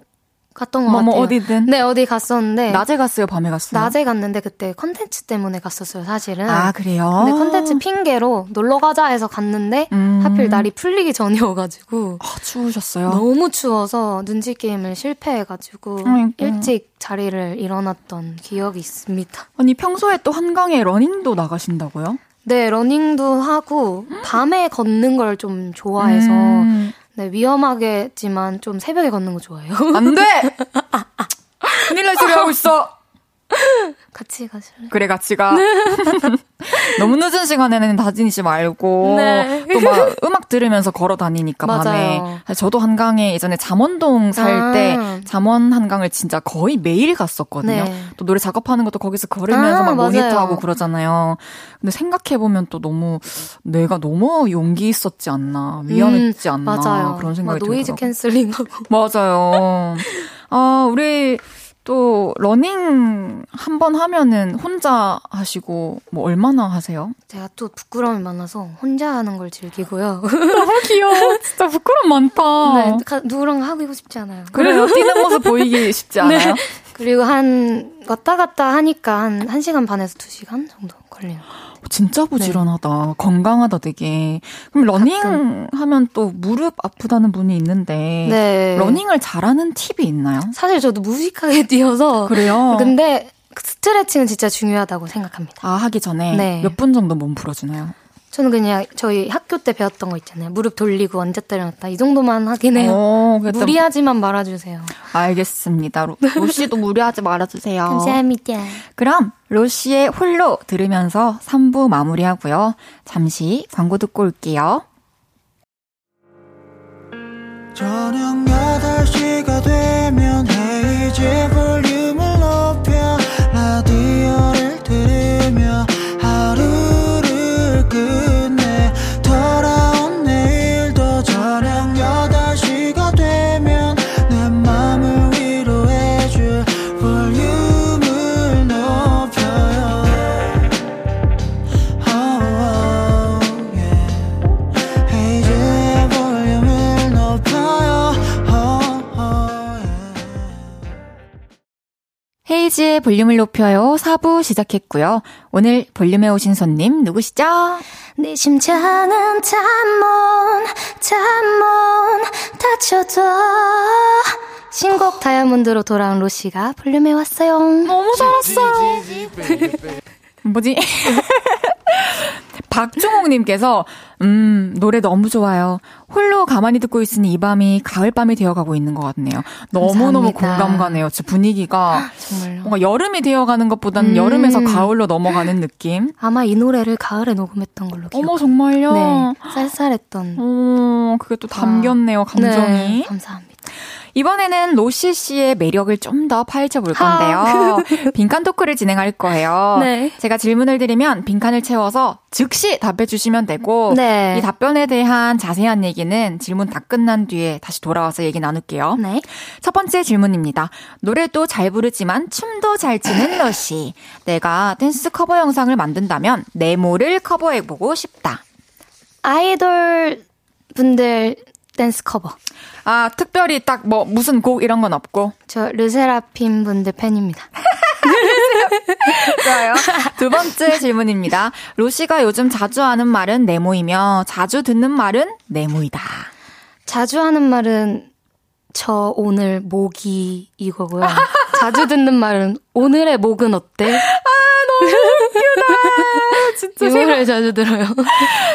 갔던 것 뭐, 뭐 같아요. 어디든. 네, 어디 갔었는데. 낮에 갔어요, 밤에 갔어요? 낮에 갔는데 그때 컨텐츠 때문에 갔었어요, 사실은. 아, 그래요? 근데 컨텐츠 핑계로 놀러 가자 해서 갔는데 음. 하필 날이 풀리기 전이어가지고. 아, 추우셨어요? 너무 추워서 눈치 게임을 실패해가지고 음, 일찍 자리를 일어났던 기억이 있습니다. 아니, 평소에 또 한강에 러닝도 나가신다고요? 네, 러닝도 하고 밤에 걷는 걸 좀 좋아해서 음. 네, 위험하겠지만 좀 새벽에 걷는 거 좋아해요. 안 돼! 큰일 날 소리 하고 있어! 같이 가실래요? 그래, 같이 가. 너무 늦은 시간에는 다니지 말고. 네. 또막 음악 들으면서 걸어 다니니까. 밤에. 저도 한강에 예전에 잠원동 살때 아. 잠원 한강을 진짜 거의 매일 갔었거든요. 네. 또 노래 작업하는 것도 거기서 걸으면서 아, 막 맞아요. 모니터하고 그러잖아요. 근데 생각해 보면 또 너무 내가 너무 용기 있었지 않나. 위험했지 않나. 음, 맞아요. 그런 생각이 막 노이즈 들더라고요. canceling하고. 맞아요. 아, 우리 또 러닝 한 번 하면은 혼자 하시고 뭐 얼마나 하세요? 제가 또 부끄러움이 많아서 혼자 하는 걸 즐기고요. 너무 귀여워. 진짜 부끄럼 많다. 네, 가- 누구랑 하고 싶지 않아요. 그래요. 뛰는 모습 보이기 쉽지 않아요? 그리고 한 왔다 갔다 하니까 한 1시간 반에서 2시간 정도 걸리는 거예요. 진짜 부지런하다. 건강하다 되게. 그럼 러닝 하면 또 무릎 아프다는 분이 있는데 네. 러닝을 잘하는 팁이 있나요? 사실 저도 무식하게 뛰어서 그래요. 근데 스트레칭은 진짜 중요하다고 생각합니다. 아, 하기 전에 네. 몇분 정도 몸 풀어주나요? 저는 그냥 저희 학교 때 배웠던 거 있잖아요. 무릎 돌리고 앉았다 일어났다 이 정도만 하긴 해요. 어, 무리하지만 말아주세요. 알겠습니다. 로, 로씨도 무리하지 말아주세요. 감사합니다. 그럼 로시의 홀로 들으면서 3부 마무리하고요. 잠시 광고 듣고 올게요. 저녁 8시가 되면 헤이즈 볼륨을 높여 라디오를 헤이지의 볼륨을 높여요. 4부 시작했고요. 오늘 볼륨에 오신 손님 누구시죠? 내 심장은 단문 단문 다쳐도 신곡 다이아몬드로 돌아온 로시가 볼륨에 왔어요. 너무 잘했어요. 뭐지? 박종옥님께서 음 노래 너무 좋아요. 홀로 가만히 듣고 있으니 이 밤이 가을 밤이 되어가고 있는 것 같네요. 너무 너무 감사합니다. 공감 가네요. 진짜 분위기가 정말요. 뭔가 여름이 되어가는 것보다는 음. 여름에서 가을로 넘어가는 느낌. 아마 이 노래를 가을에 녹음했던 걸로 기억. 어머 정말요. 네, 쌀쌀했던. 어, 그게 또 담겼네요, 감정이. 네, 감사합니다. 이번에는 로시 씨의 매력을 좀 더 파헤쳐 볼 건데요. 빈칸 토크를 진행할 거예요. 네. 제가 질문을 드리면 빈칸을 채워서 즉시 답해 주시면 되고 네. 이 답변에 대한 자세한 얘기는 질문 다 끝난 뒤에 다시 돌아와서 얘기 나눌게요. 네. 첫 번째 질문입니다. 노래도 잘 부르지만 춤도 잘 추는 로시. 내가 댄스 커버 영상을 만든다면 네모를 커버해 보고 싶다. 아이돌 분들 댄스 커버. 아, 특별히 딱 뭐 무슨 곡 이런 건 없고 저 르세라핌 분들 팬입니다. 좋아요. 두 번째 질문입니다. 로시가 요즘 자주 하는 말은 네모이며 자주 듣는 말은 네모이다. 자주 하는 말은 저 오늘 목이 이거고요. 자주 듣는 말은 오늘의 목은 어때? 진짜 이 노래 자주 들어요.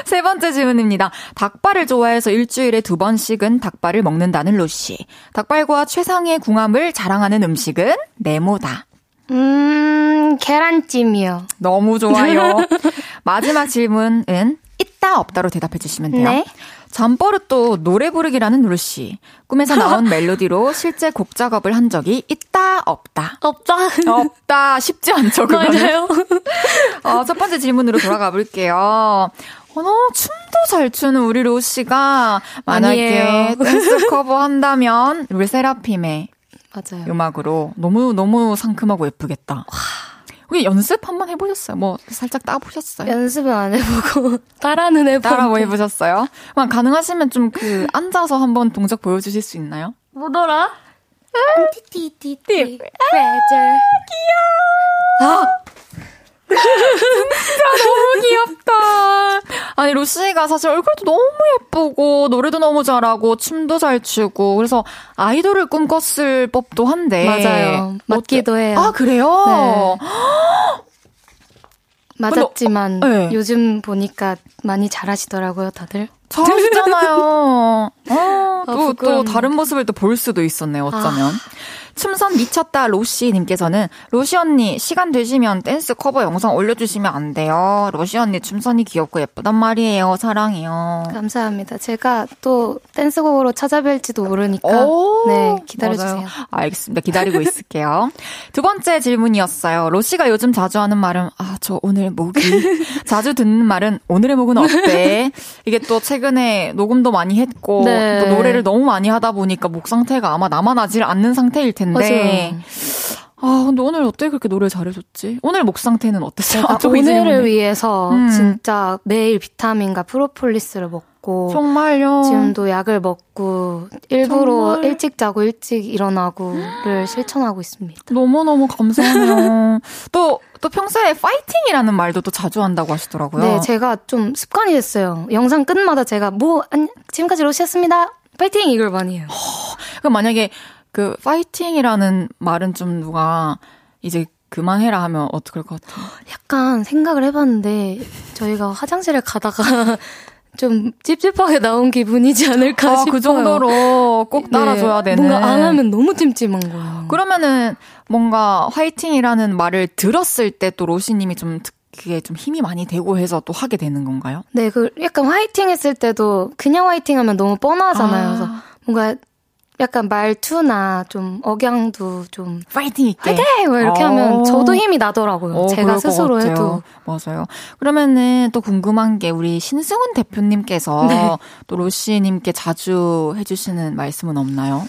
세 번째 질문입니다. 닭발을 좋아해서 일주일에 두 번씩은 닭발을 먹는다는 로시. 닭발과 최상의 궁합을 자랑하는 음식은 네모다. 음, 계란찜이요. 너무 좋아요. 마지막 질문은 있다 없다로 대답해 주시면 돼요. 네. 잠버릇도 노래 부르기라는 로시. 꿈에서 나온 멜로디로 실제 곡 작업을 한 적이 있다 없다. 없다. 없다 쉽지 않죠 그거는. 맞아요. 어, 첫 번째 질문으로 돌아가 볼게요. 어, 너 춤도 잘 추는 우리 로시가 만약에. 댄스 커버 한다면 르세라핌의 맞아요. 음악으로 너무 너무 상큼하고 예쁘겠다. 우리 연습 한번 해보셨어요? 뭐 살짝 따보셨어요? 연습은 안 해보고 따라는 해보고. 따라 뭐 해보셨어요? 그럼 가능하시면 좀 그 앉아서 한번 동작 보여주실 수 있나요? 뭐더라? 안티티티티 프레저. 아! 진짜 너무 귀엽다. 아니, 로시가 사실 얼굴도 너무 예쁘고, 노래도 너무 잘하고, 춤도 잘 추고, 그래서 아이돌을 꿈꿨을 법도 한데. 맞아요. 맞기도 해요. 아, 그래요? 네. 맞았지만 네. 요즘 보니까 많이 잘하시더라고요, 다들. 잘하시잖아요. 어, 또, 또 부끄럽네. 다른 모습을 또 볼 수도 있었네요, 어쩌면. 춤선 미쳤다 로시 님께서는 로시 언니 시간 되시면 댄스 커버 영상 올려주시면 안 돼요. 로시 언니 춤선이 귀엽고 예쁘단 말이에요. 사랑해요. 감사합니다. 제가 또 댄스곡으로 찾아뵐지도 모르니까 오, 네 기다려주세요. 맞아요. 알겠습니다. 기다리고 있을게요. 두 번째 질문이었어요. 로시가 요즘 자주 하는 말은 아 저 오늘 목이 자주 듣는 말은 오늘의 목은 어때? 이게 또 최근에 녹음도 많이 했고 네. 또 노래를 너무 많이 하다 보니까 목 상태가 아마 남아나질 않는 상태일 텐데. 맞아요. 아 근데 오늘 어떻게 그렇게 노래 잘해줬지? 오늘 목 상태는 어땠어요? 아, 오늘을. 위해서 음. 진짜 매일 비타민과 프로폴리스를 먹고 정말요. 지금도 약을 먹고 일부러 정말. 일찍 자고 일찍 일어나고를 실천하고 있습니다. 너무너무 감사해요. 또, 또 평소에 파이팅이라는 말도 또 자주 한다고 하시더라고요. 네, 제가 좀 습관이 됐어요. 영상 끝마다 제가 뭐 안, 지금까지 로시였습니다. 파이팅 이걸 많이 해요. 그럼 만약에 그 파이팅이라는 말은 좀 누가 이제 그만해라 하면 어떡할 것 같아요? 약간 생각을 해봤는데 저희가 화장실에 가다가 좀 찝찝하게 나온 기분이지 않을까 아, 싶어요. 그 정도로 꼭 따라줘야 네, 되는. 뭔가 안 하면 너무 찜찜한 거예요. 그러면은 뭔가 화이팅이라는 말을 들었을 때 또 로시님이 좀 그게 좀 힘이 많이 되고 해서 또 하게 되는 건가요? 네, 그 약간 화이팅 했을 때도 그냥 화이팅 하면 너무 뻔하잖아요. 아. 그래서 뭔가 약간 말투나 좀 억양도 좀 파이팅 있게. 화이팅! 막 이렇게 어. 하면 저도 힘이 나더라고요. 어, 제가 스스로. 해도. 맞아요. 그러면은 또 궁금한 게 우리 신승훈 대표님께서 네. 또 로시님께 자주 해주시는 말씀은 없나요?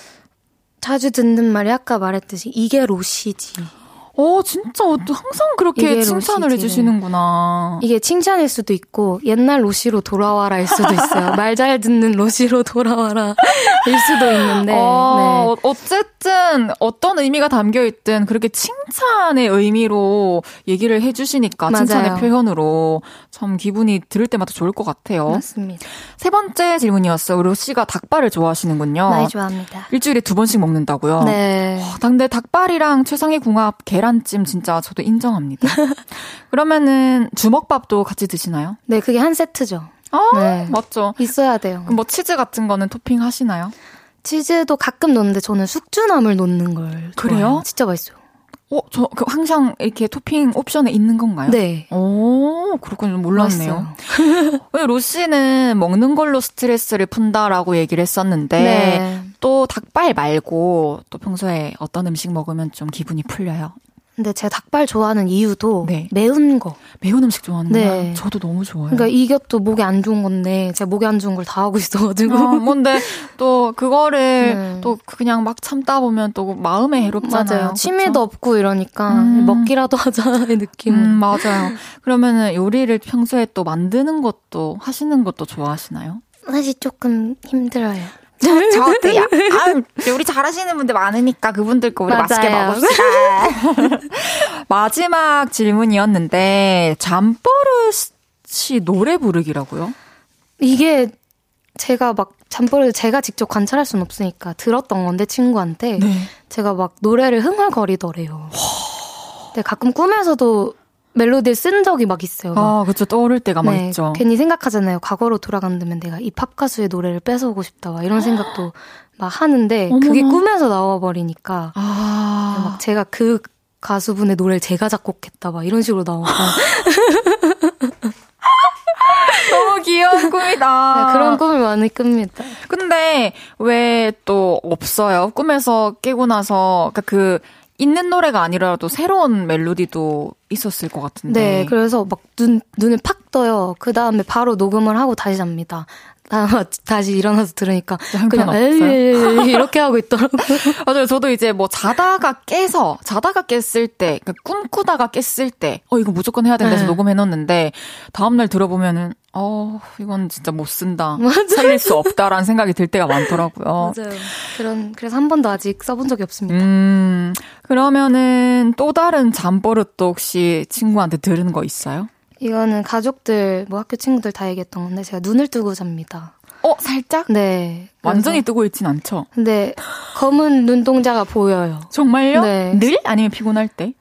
자주 듣는 말이 아까 말했듯이 이게 로시지. 어, 진짜 어, 항상 그렇게 칭찬을. 해주시는구나. 이게 칭찬일 수도 있고 옛날 로시로 돌아와라일 수도 있어요. 말 잘 듣는 로시로 돌아와라일 수도 있는데. 어, 네. 어쨌든 어떤 의미가 담겨 있든 그렇게 칭찬의 의미로 얘기를 해주시니까 맞아요. 칭찬의 표현으로 참 기분이 들을 때마다 좋을 것 같아요. 맞습니다. 세 번째 질문이었어요. 로시가 닭발을 좋아하시는군요. 많이 좋아합니다. 일주일에 두 번씩 먹는다고요? 네. 아, 근데 닭발이랑 최상의 궁합 계란찜 진짜 저도 인정합니다. 그러면은 주먹밥도 같이 드시나요? 네, 그게 한 세트죠. 아, 네. 맞죠. 있어야 돼요. 그럼 뭐 치즈 같은 거는 토핑 하시나요? 치즈도 가끔 넣는데 저는 숙주나물 넣는 걸 그래요? 좋아해요. 진짜 맛있어요. 어, 저 그 항상 이렇게 토핑 옵션에 있는 건가요? 네. 오, 그렇군요. 몰랐네요. 왜 로씨는 먹는 걸로 스트레스를 푼다라고 얘기를 했었는데 네. 또 닭발 말고 또 평소에 어떤 음식 먹으면 좀 기분이 풀려요? 근데 제가 닭발 좋아하는 이유도 네. 매운 거. 매운 음식 좋아하는구나. 네. 저도 너무 좋아해요. 그러니까 이것도 목에 안 좋은 건데 제가 목에 안 좋은 걸 다 하고 있어가지고. 어, 뭔데 또 그거를 네. 또 그냥 막 참다 보면 또 마음에 해롭잖아요. 맞아요. 취미도 없고 이러니까 음. 먹기라도 하자의 느낌으로. 음, 맞아요. 그러면은 요리를 평소에 또 만드는 것도 하시는 것도 좋아하시나요? 사실 조금 힘들어요. 저, 저 어때요? 아, 요리 잘하시는 분들 많으니까 그분들 거 우리 맞아요. 맛있게 먹읍시다. 마지막 질문이었는데 잠버릇이 노래 부르기라고요? 이게 제가 막 잠버릇 제가 직접 관찰할 수는 없으니까 들었던 건데 친구한테 네. 제가 막 노래를 흥얼거리더래요. 근데 가끔 꿈에서도 멜로디를 쓴 적이 막 있어요. 막. 아, 그쵸. 떠오를 때가 막 네, 있죠. 괜히 생각하잖아요. 과거로 돌아간다면 내가 이 팝 가수의 노래를 뺏어오고 싶다. 막 이런 생각도 막 하는데 그게 어머나. 꿈에서 나와 버리니까 아, 막 제가 그 가수분의 노래를 제가 작곡했다. 막 이런 식으로 나오고 너무 귀여운 꿈이다. 네, 그런 꿈을 많이 꿉니다. 근데 왜 또 없어요? 꿈에서 깨고 나서 그러니까 그 있는 노래가 아니라도 새로운 멜로디도 있었을 것 같은데. 네, 그래서 막 눈, 눈을 팍 떠요. 그 다음에 바로 녹음을 하고 다시 잡니다. 다, 다시 일어나서 들으니까 그냥? 에이 이렇게 하고 있더라고요. 맞아요. 저도 이제 뭐 자다가 깨서 자다가 깼을 때, 그러니까 꿈꾸다가 깼을 때, 어 이거 무조건 해야 된다 해서 네. 녹음해 놓는데 다음 날 들어보면은 어 이건 진짜 못 쓴다, 맞아요. 살릴 수 없다라는 생각이 들 때가 많더라고요. 맞아요. 그런 그래서 한 번도 아직 써본 적이 없습니다. 음 그러면은 또 다른 잠버릇도 혹시 친구한테 들은 거 있어요? 이거는 가족들, 뭐 학교 친구들 다 얘기했던 건데 제가 눈을 뜨고 잡니다. 어 살짝 네. 완전히 뜨고 있진 않죠. 근데 검은 눈동자가 보여요. 정말요? 네. 늘 아니면 피곤할 때?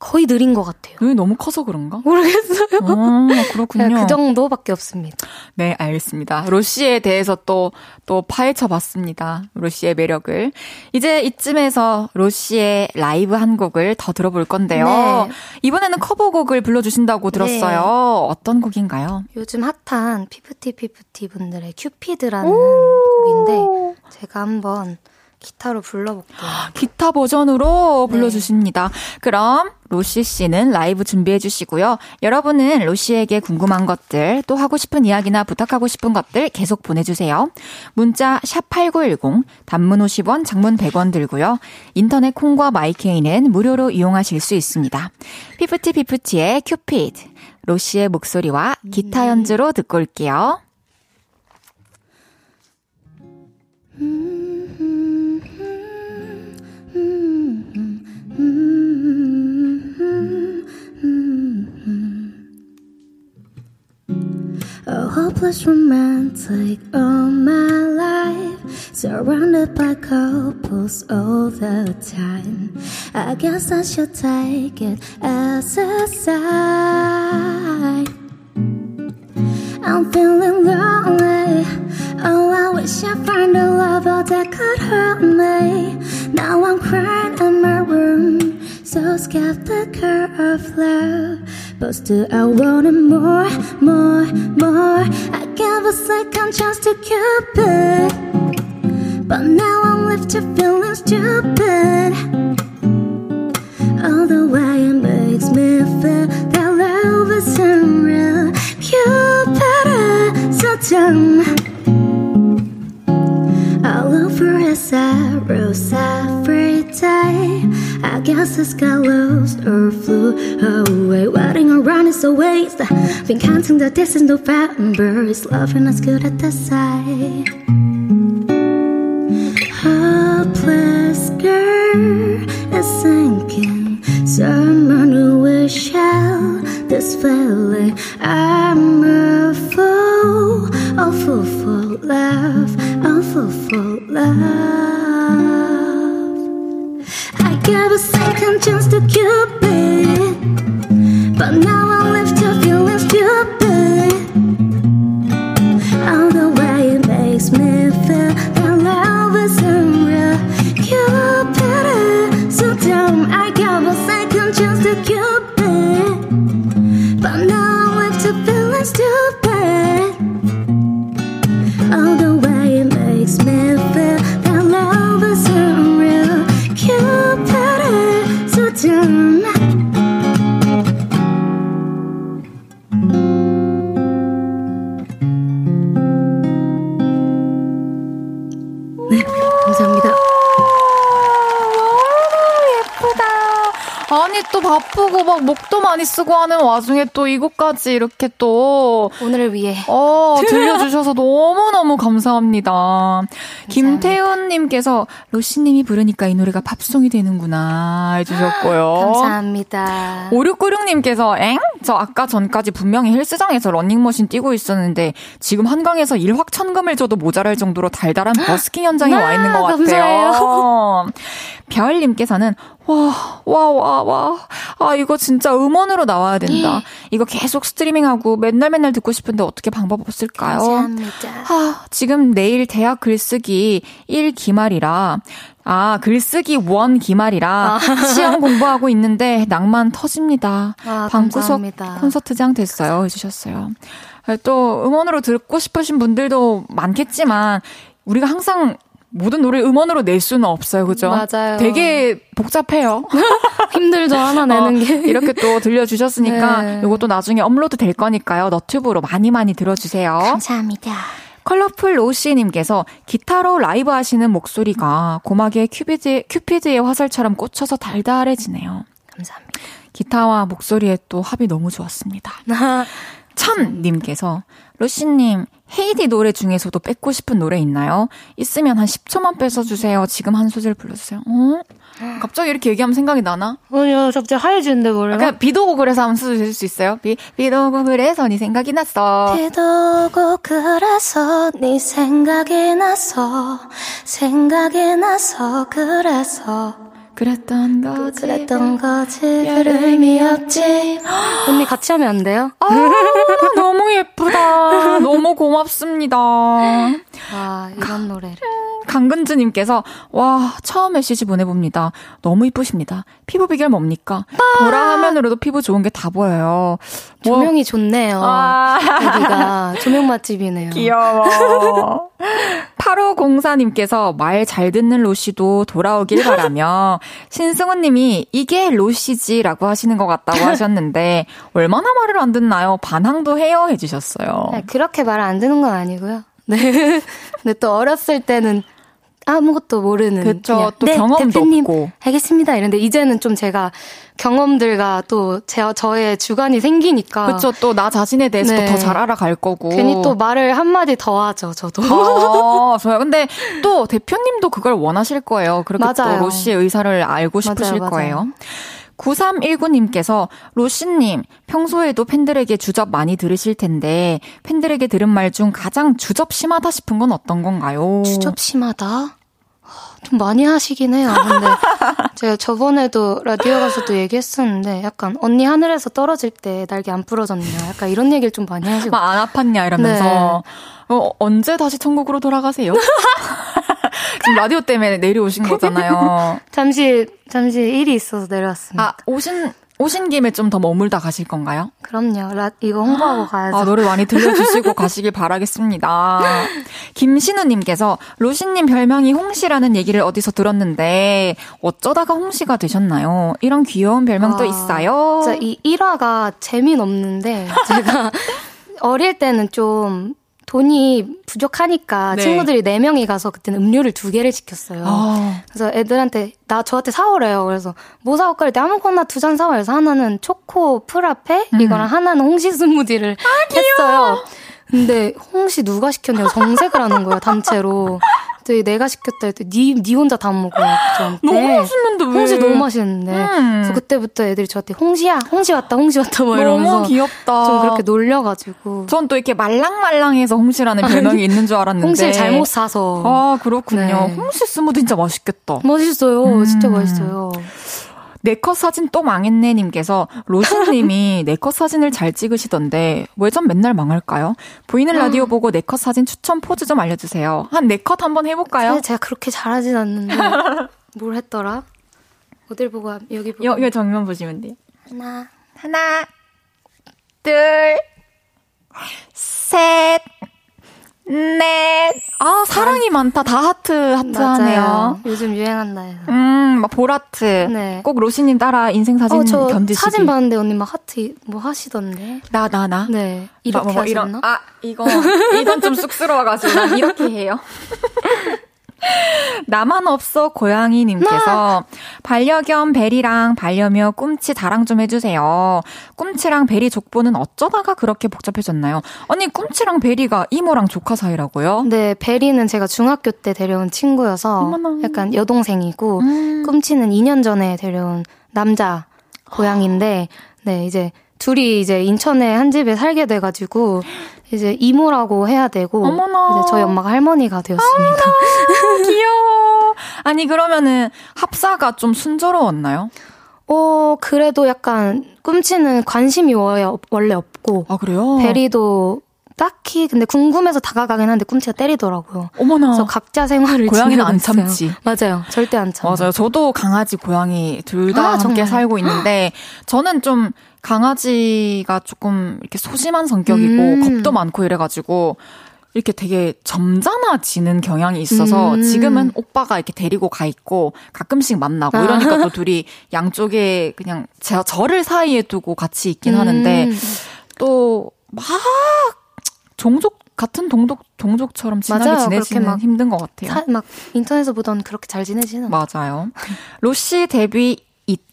거의 느린 것 같아요. 눈이 너무 커서 그런가? 모르겠어요. 어, 그렇군요. 네, 그 정도밖에 없습니다. 네, 알겠습니다. 로시에 대해서 또, 또 파헤쳐 봤습니다. 로시의 매력을. 이제 이쯤에서 로시의 라이브 한 곡을 더 들어볼 건데요. 네. 이번에는 커버곡을 불러주신다고 들었어요. 어떤 곡인가요? 요즘 핫한 피프티 피프티 분들의 큐피드라는 곡인데 제가 한번 기타로 불러볼게요. 기타 버전으로 불러주십니다. 그럼 로시 씨는 라이브 준비해 주시고요. 여러분은 로시에게 궁금한 것들, 또 하고 싶은 이야기나 부탁하고 싶은 것들 계속 보내주세요. 문자 샵8910, 단문 50원, 장문 100원 들고요. 인터넷 콩과 마이케이는 무료로 이용하실 수 있습니다. 피프티 피프티의 큐피드, 로시의 목소리와 기타 연주로 듣고 올게요. A hopeless romantic all my life, surrounded by couples all the time. I guess I should take it as a sign. I'm feeling lonely. Oh, I wish I find a lover that could help me. Now I'm crying in my room, so skeptical of love. But still, I wanted more, more, more. I gave a second chance to Cupid, but now I'm left to feeling stupid. All the way it makes me feel that love isn't real. Cupid, so dumb. For his arrows every day. I guess I got lost or flew away. Waiting around is a waste. Been counting the days in November. Is loving as good at the sight? Hopeless girl is sinking. Someone who will share this feeling. I'm a fool, a fool for love, a fool for love. I gave a second chance to Cupid, but now 막 목도 많이 쓰고 하는 와중에 또 이곡까지 이렇게 또, 오늘을 위해 어, 들려주셔서 너무너무 감사합니다. 김태훈님께서 로시님이 부르니까 이 노래가 팝송이 되는구나 해주셨고요. 감사합니다. 5696님께서 엥? 저 아까 전까지 분명히 헬스장에서 런닝머신 뛰고 있었는데 지금 한강에서 일확천금을 줘도 모자랄 정도로 달달한 버스킹 현장에 와 있는 것 같아요. 별님께서는 와, 와, 와, 와. 아, 이거 진짜 음원으로 나와야 된다. 이거 계속 스트리밍하고 맨날 맨날 듣고 싶은데 어떻게 방법 없을까요? 감사합니다. 아, 지금 내일 대학 글쓰기 1 기말이라, 아, 글쓰기 1 기말이라, 시험 공부하고 있는데 낭만 터집니다. 아, 방구석 감사합니다. 콘서트장 됐어요. 해주셨어요. 아, 또 음원으로 듣고 싶으신 분들도 많겠지만, 우리가 항상 모든 노래 음원으로 낼 수는 없어요. 그죠? 맞아요. 되게 복잡해요. 힘들죠, 하나 어, 내는 게. 이렇게 또 들려주셨으니까 네. 이것도 나중에 업로드 될 거니까요. 너튜브로 많이 많이 들어주세요. 감사합니다. 컬러풀 로시님께서 기타로 라이브 하시는 목소리가 고막에 큐피드, 큐피드의 화살처럼 꽂혀서 달달해지네요. 감사합니다. 기타와 목소리의 또 합이 너무 좋았습니다. 참님께서 로시님 헤이디 노래 중에서도 뺏고 싶은 노래 있나요? 있으면 한 10초만 뺏어주세요. 지금 한 소절 불러주세요. 어? 갑자기 이렇게 얘기하면 생각이 나나? 아니요, 갑자기 하얘지는데 뭐래요? 그냥 비도 오고 그래서 한번 써주실 수 있어요? 비, 비도 오고 그래서 네 생각이 났어. 비도 오고 그래서 네 생각이 나서 생각이 나서 그래서 그랬던 거지. 그랬던 거지 별 의미 없지 언니 같이 하면 안 돼요? 아, 너무 예쁘다. 너무 고맙습니다. 아 이런 노래를 강근주님께서 와 처음 메시지 보내봅니다. 너무 이쁘십니다. 피부 비결 뭡니까? 보라 화면으로도 피부 좋은 게 다 보여요. 뭐- 조명이 좋네요 아. 여기가 조명 맛집이네요 귀여워. 8504님께서 말 잘 듣는 로시도 돌아오길 바라며 신승훈님이 이게 로시지라고 하시는 것 같다고 하셨는데 얼마나 말을 안 듣나요? 반항도 해요 해주셨어요. 네, 그렇게 말 안 듣는 건 아니고요 네 근데 또 어렸을 때는 아무것도 모르는. 그냥, 또 네, 경험도 대표님 없고. 알겠습니다 이런데 이제는 좀 제가 경험들과 또 제, 저의 주관이 생기니까 그쵸. 또나 자신에 대해서 네. 더잘 알아갈 거고. 괜히 또 말을 한 마디 더 하죠 저도 아, 좋아요. 근데 또 대표님도 그걸 원하실 거예요. 그렇게 맞아요. 또 로시의 의사를 알고 싶으실 맞아요, 맞아요. 거예요. 9319님께서 로시님 평소에도 팬들에게 주접 많이 들으실 텐데 팬들에게 들은 말 중 가장 주접 심하다 싶은 건 어떤 건가요? 주접 심하다. 좀 많이 하시긴 해요. 근데 제가 저번에도 라디오 가서도 얘기했었는데 약간 언니 하늘에서 떨어질 때 날개 안 부러졌냐 약간 이런 얘기를 좀 많이 하시고 막 안 아팠냐 이러면서 어, 언제 다시 천국으로 돌아가세요? 지금 라디오 때문에 내려오신 거잖아요. 잠시 잠시 일이 있어서 내려왔습니다. 아 오신 오신 김에 좀 더 머물다 가실 건가요? 그럼요. 라, 이거 홍보하고 가야죠. 아, 노래 많이 들려주시고 가시길 바라겠습니다. 김신우님께서 로시님 별명이 홍시라는 얘기를 어디서 들었는데 어쩌다가 홍시가 되셨나요? 이런 귀여운 별명도 아, 있어요. 진짜 이 1화가 재미는 없는데 제가 어릴 때는 좀 돈이 부족하니까 네. 친구들이 4명이 가서 그때는 음료를 두 개를 시켰어요. 아, 그래서 애들한테 나 저한테 사오래요. 그래서 뭐 사올까 했더니 아무거나 두 잔 사와. 그래서 하나는 초코 프라페 음. 이거랑 하나는 홍시 스무디를 아, 했어요. 근데 홍시 누가 시켰냐고 정색을 하는 거예요 단체로. 그랬더니 내가 시켰다 했더니 니, 니 혼자 다 먹어요 저한테. 너무 맛있는데 왜? 홍시 너무 맛있는데. 음. 그래서 그때부터 애들이 저한테 홍시야, 홍시 왔다, 홍시 왔다 뭐 이러면서 너무 귀엽다. 좀 그렇게 놀려가지고 전 또 이렇게 말랑말랑해서 홍시라는 별명이 있는 줄 알았는데. 홍시를 잘못 사서. 아, 그렇군요. 네. 홍시 스무디 진짜 맛있겠다. 맛있어요, 진짜 음. 맛있어요. 네컷 사진 또 망했네 님께서 로신 님이 네컷 사진을 잘 찍으시던데 왜 전 맨날 망할까요? 보이는 라디오 보고 네컷 사진 추천 포즈 좀 알려주세요. 한 네컷 한번 해볼까요? 제가 그렇게 잘하진 않는데 뭘 했더라? 어딜 보고 함- 여기 보고 여, 기 정면 보시면 돼요. 하나 하나, 둘, 셋, 넷. 아 사랑이 많다. 다 하트 하트하네요. 요즘 유행한다 해서. 음, 막 보라트. 네. 꼭 로시님 따라 인생 사진 어, 저 견디시기. 사진 봤는데 언니 막 하트 뭐 하시던데. 나, 나, 나. 네. 이렇게 뭐, 뭐, 하셨나? 이런, 아, 이거, 이건 좀 쑥스러워가지고 난 이렇게 해요. 나만 없어 고양이님께서 반려견 베리랑 반려묘 꿈치 자랑 좀 해주세요. 꿈치랑 베리 족보는 어쩌다가 그렇게 복잡해졌나요? 언니 꿈치랑 베리가 이모랑 조카 사이라고요? 네, 베리는 제가 중학교 때 데려온 친구여서 어머나. 약간 여동생이고 음. 꿈치는 2년 전에 데려온 남자 고양인데 네, 이제 둘이 이제 인천에 한 집에 살게 돼 가지고 이제 이모라고 해야 되고 어머나. 이제 저희 엄마가 할머니가 되었습니다. 아, 귀여워. 아니 그러면은 합사가 좀 순조로웠나요? 어, 그래도 약간 꿈치는 관심이 워- 원래 없고 아 그래요? 베리도 딱히 근데 궁금해서 다가가긴 하는데 꿈치가 때리더라고요. 어머나. 그래서 각자 생활을 고양이는 안 참지. 맞아요. 절대 안 참아요. 맞아요. 저도 강아지, 고양이 둘다 아, 함께 정말? 살고 있는데 저는 좀 강아지가 조금 이렇게 소심한 성격이고 음. 겁도 많고 이래가지고 이렇게 되게 점잖아지는 경향이 있어서 음. 지금은 오빠가 이렇게 데리고 가 있고 가끔씩 만나고 아. 이러니까 또 둘이 양쪽에 그냥 제 저를 사이에 두고 같이 있긴 음. 하는데 또 막 종족 같은 동족 종족처럼 친하게 맞아요. 지내지는 막 힘든 것 같아요. 사- 막 인터넷에서 보던 그렇게 잘 지내지는. 맞아요. 로시 데뷔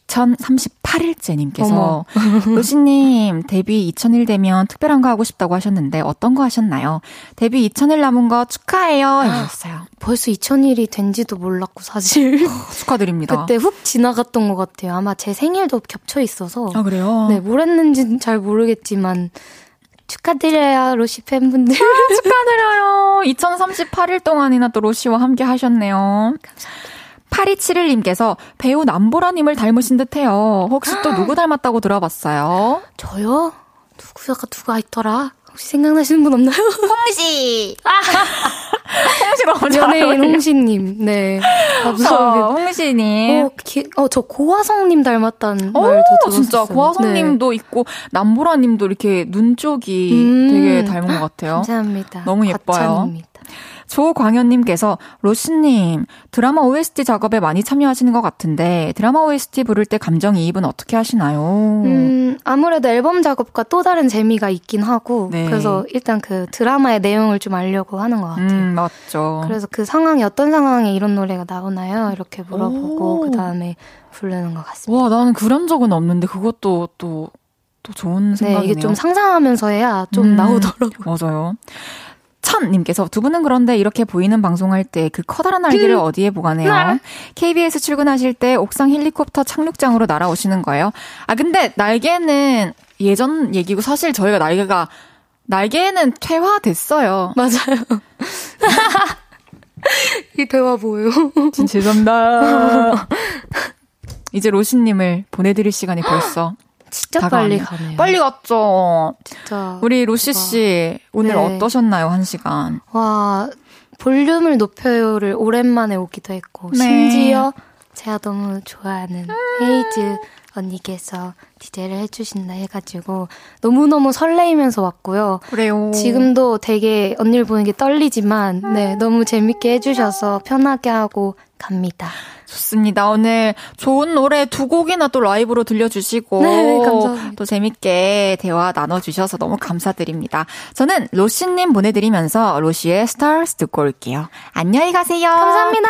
2038일째님께서 어머. 로시님 데뷔 2000일 되면 특별한 거 하고 싶다고 하셨는데 어떤 거 하셨나요? 데뷔 2000일 남은 거 축하해요. 해주셨어요. 벌써 2000일이 된지도 몰랐고 사실 축하드립니다. 그때 훅 지나갔던 것 같아요. 아마 제 생일도 겹쳐 있어서 아 그래요? 네, 뭘 했는지는 잘 모르겠지만 축하드려요, 로시 팬분들. 축하드려요. 2038일 동안이나 또 로시와 함께 하셨네요. 8271님께서 배우 남보라님을 닮으신 듯해요. 혹시 또 누구 닮았다고 들어봤어요? 저요? 누구가 누가 있더라? 혹시 생각나시는 분 없나요? 홍시! 홍시 너무 연예인. 홍시님. 네. 어, 감사합니다. 홍시님. 어, 기, 어, 저 고화성님 닮았다는 오, 말도 들었어요. 진짜 고화성님도 있고 남보라님도 이렇게 눈 쪽이 음. 되게 닮은 것 같아요. 감사합니다. 너무 예뻐요. 과찬입니다. 조광현님께서 로시님 드라마 OST 작업에 많이 참여하시는 것 같은데 드라마 OST 부를 때 감정이입은 어떻게 하시나요? 음, 아무래도 앨범 작업과 또 다른 재미가 있긴 하고, 네. 그래서 일단 그 드라마의 내용을 좀 알려고 하는 것 같아요. 음, 맞죠. 그래서 그 상황이 어떤 상황에 이런 노래가 나오나요? 이렇게 물어보고, 오. 그 다음에 부르는 것 같습니다. 와 나는 그런 적은 없는데 그것도 또 또 좋은 네, 생각이네요. 이게 좀 상상하면서 해야 좀 음, 나오더라고요. 맞아요. 천님께서 두 분은 그런데 이렇게 보이는 방송할 때 그 커다란 날개를 어디에 보관해요? KBS 출근하실 때 옥상 헬리콥터 착륙장으로 날아오시는 거예요? 아 근데 날개는 예전 얘기고 사실 저희가 날개가 날개는 퇴화됐어요. 맞아요. 이 대화 뭐예요? 진짜 죄송합니다. 이제 로시님을 보내드릴 시간이 벌써 진짜. 빨리 가네요. 빨리 갔죠. 진짜. 우리 로시 씨 오늘 네. 어떠셨나요 한 시간? 와, 볼륨을 높여요를 오랜만에 오기도 했고, 네. 심지어 제가 너무 좋아하는 헤이즈 언니께서 DJ를 해주신다 해가지고, 너무너무 설레이면서 왔고요. 그래요. 지금도 되게 언니를 보는 게 떨리지만, 네, 너무 재밌게 해주셔서 편하게 하고 갑니다. 좋습니다. 오늘 좋은 노래 두 곡이나 또 라이브로 들려주시고 네, 감사합니다. 또 재밌게 대화 나눠주셔서 너무 감사드립니다. 저는 로시님 보내드리면서 로시의 Stars 듣고 올게요. 안녕히 가세요. 감사합니다.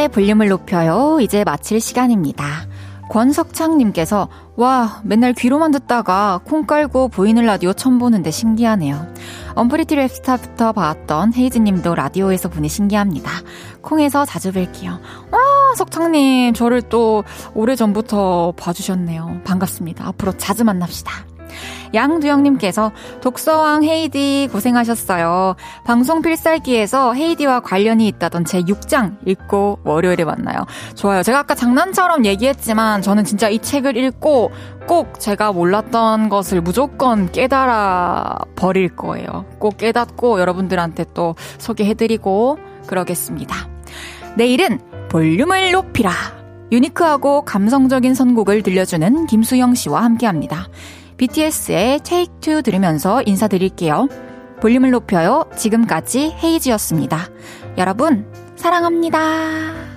헤이즈의 볼륨을 높여요. 이제 마칠 시간입니다. 권석창님께서 와 맨날 귀로만 듣다가 콩 깔고 보이는 라디오 처음 보는데 신기하네요. 언프리티 랩스타부터 봤던 헤이즈님도 라디오에서 보니 신기합니다. 콩에서 자주 뵐게요. 와 석창님 저를 또 오래 전부터 봐주셨네요. 반갑습니다. 앞으로 자주 만납시다. 양두영님께서 독서왕 헤이즈 고생하셨어요. 방송 필살기에서 헤이디와 관련이 있다던 제 6장 읽고 월요일에 만나요. 좋아요. 제가 아까 장난처럼 얘기했지만 저는 진짜 이 책을 읽고 꼭 제가 몰랐던 것을 무조건 깨달아 버릴 거예요. 꼭 깨닫고 여러분들한테 또 소개해드리고 그러겠습니다. 내일은 볼륨을 높이라. 유니크하고 감성적인 선곡을 들려주는 김수영 씨와 함께 합니다. BTS의 Take Two 들으면서 인사드릴게요. 볼륨을 높여요. 지금까지 헤이지였습니다. 여러분, 사랑합니다.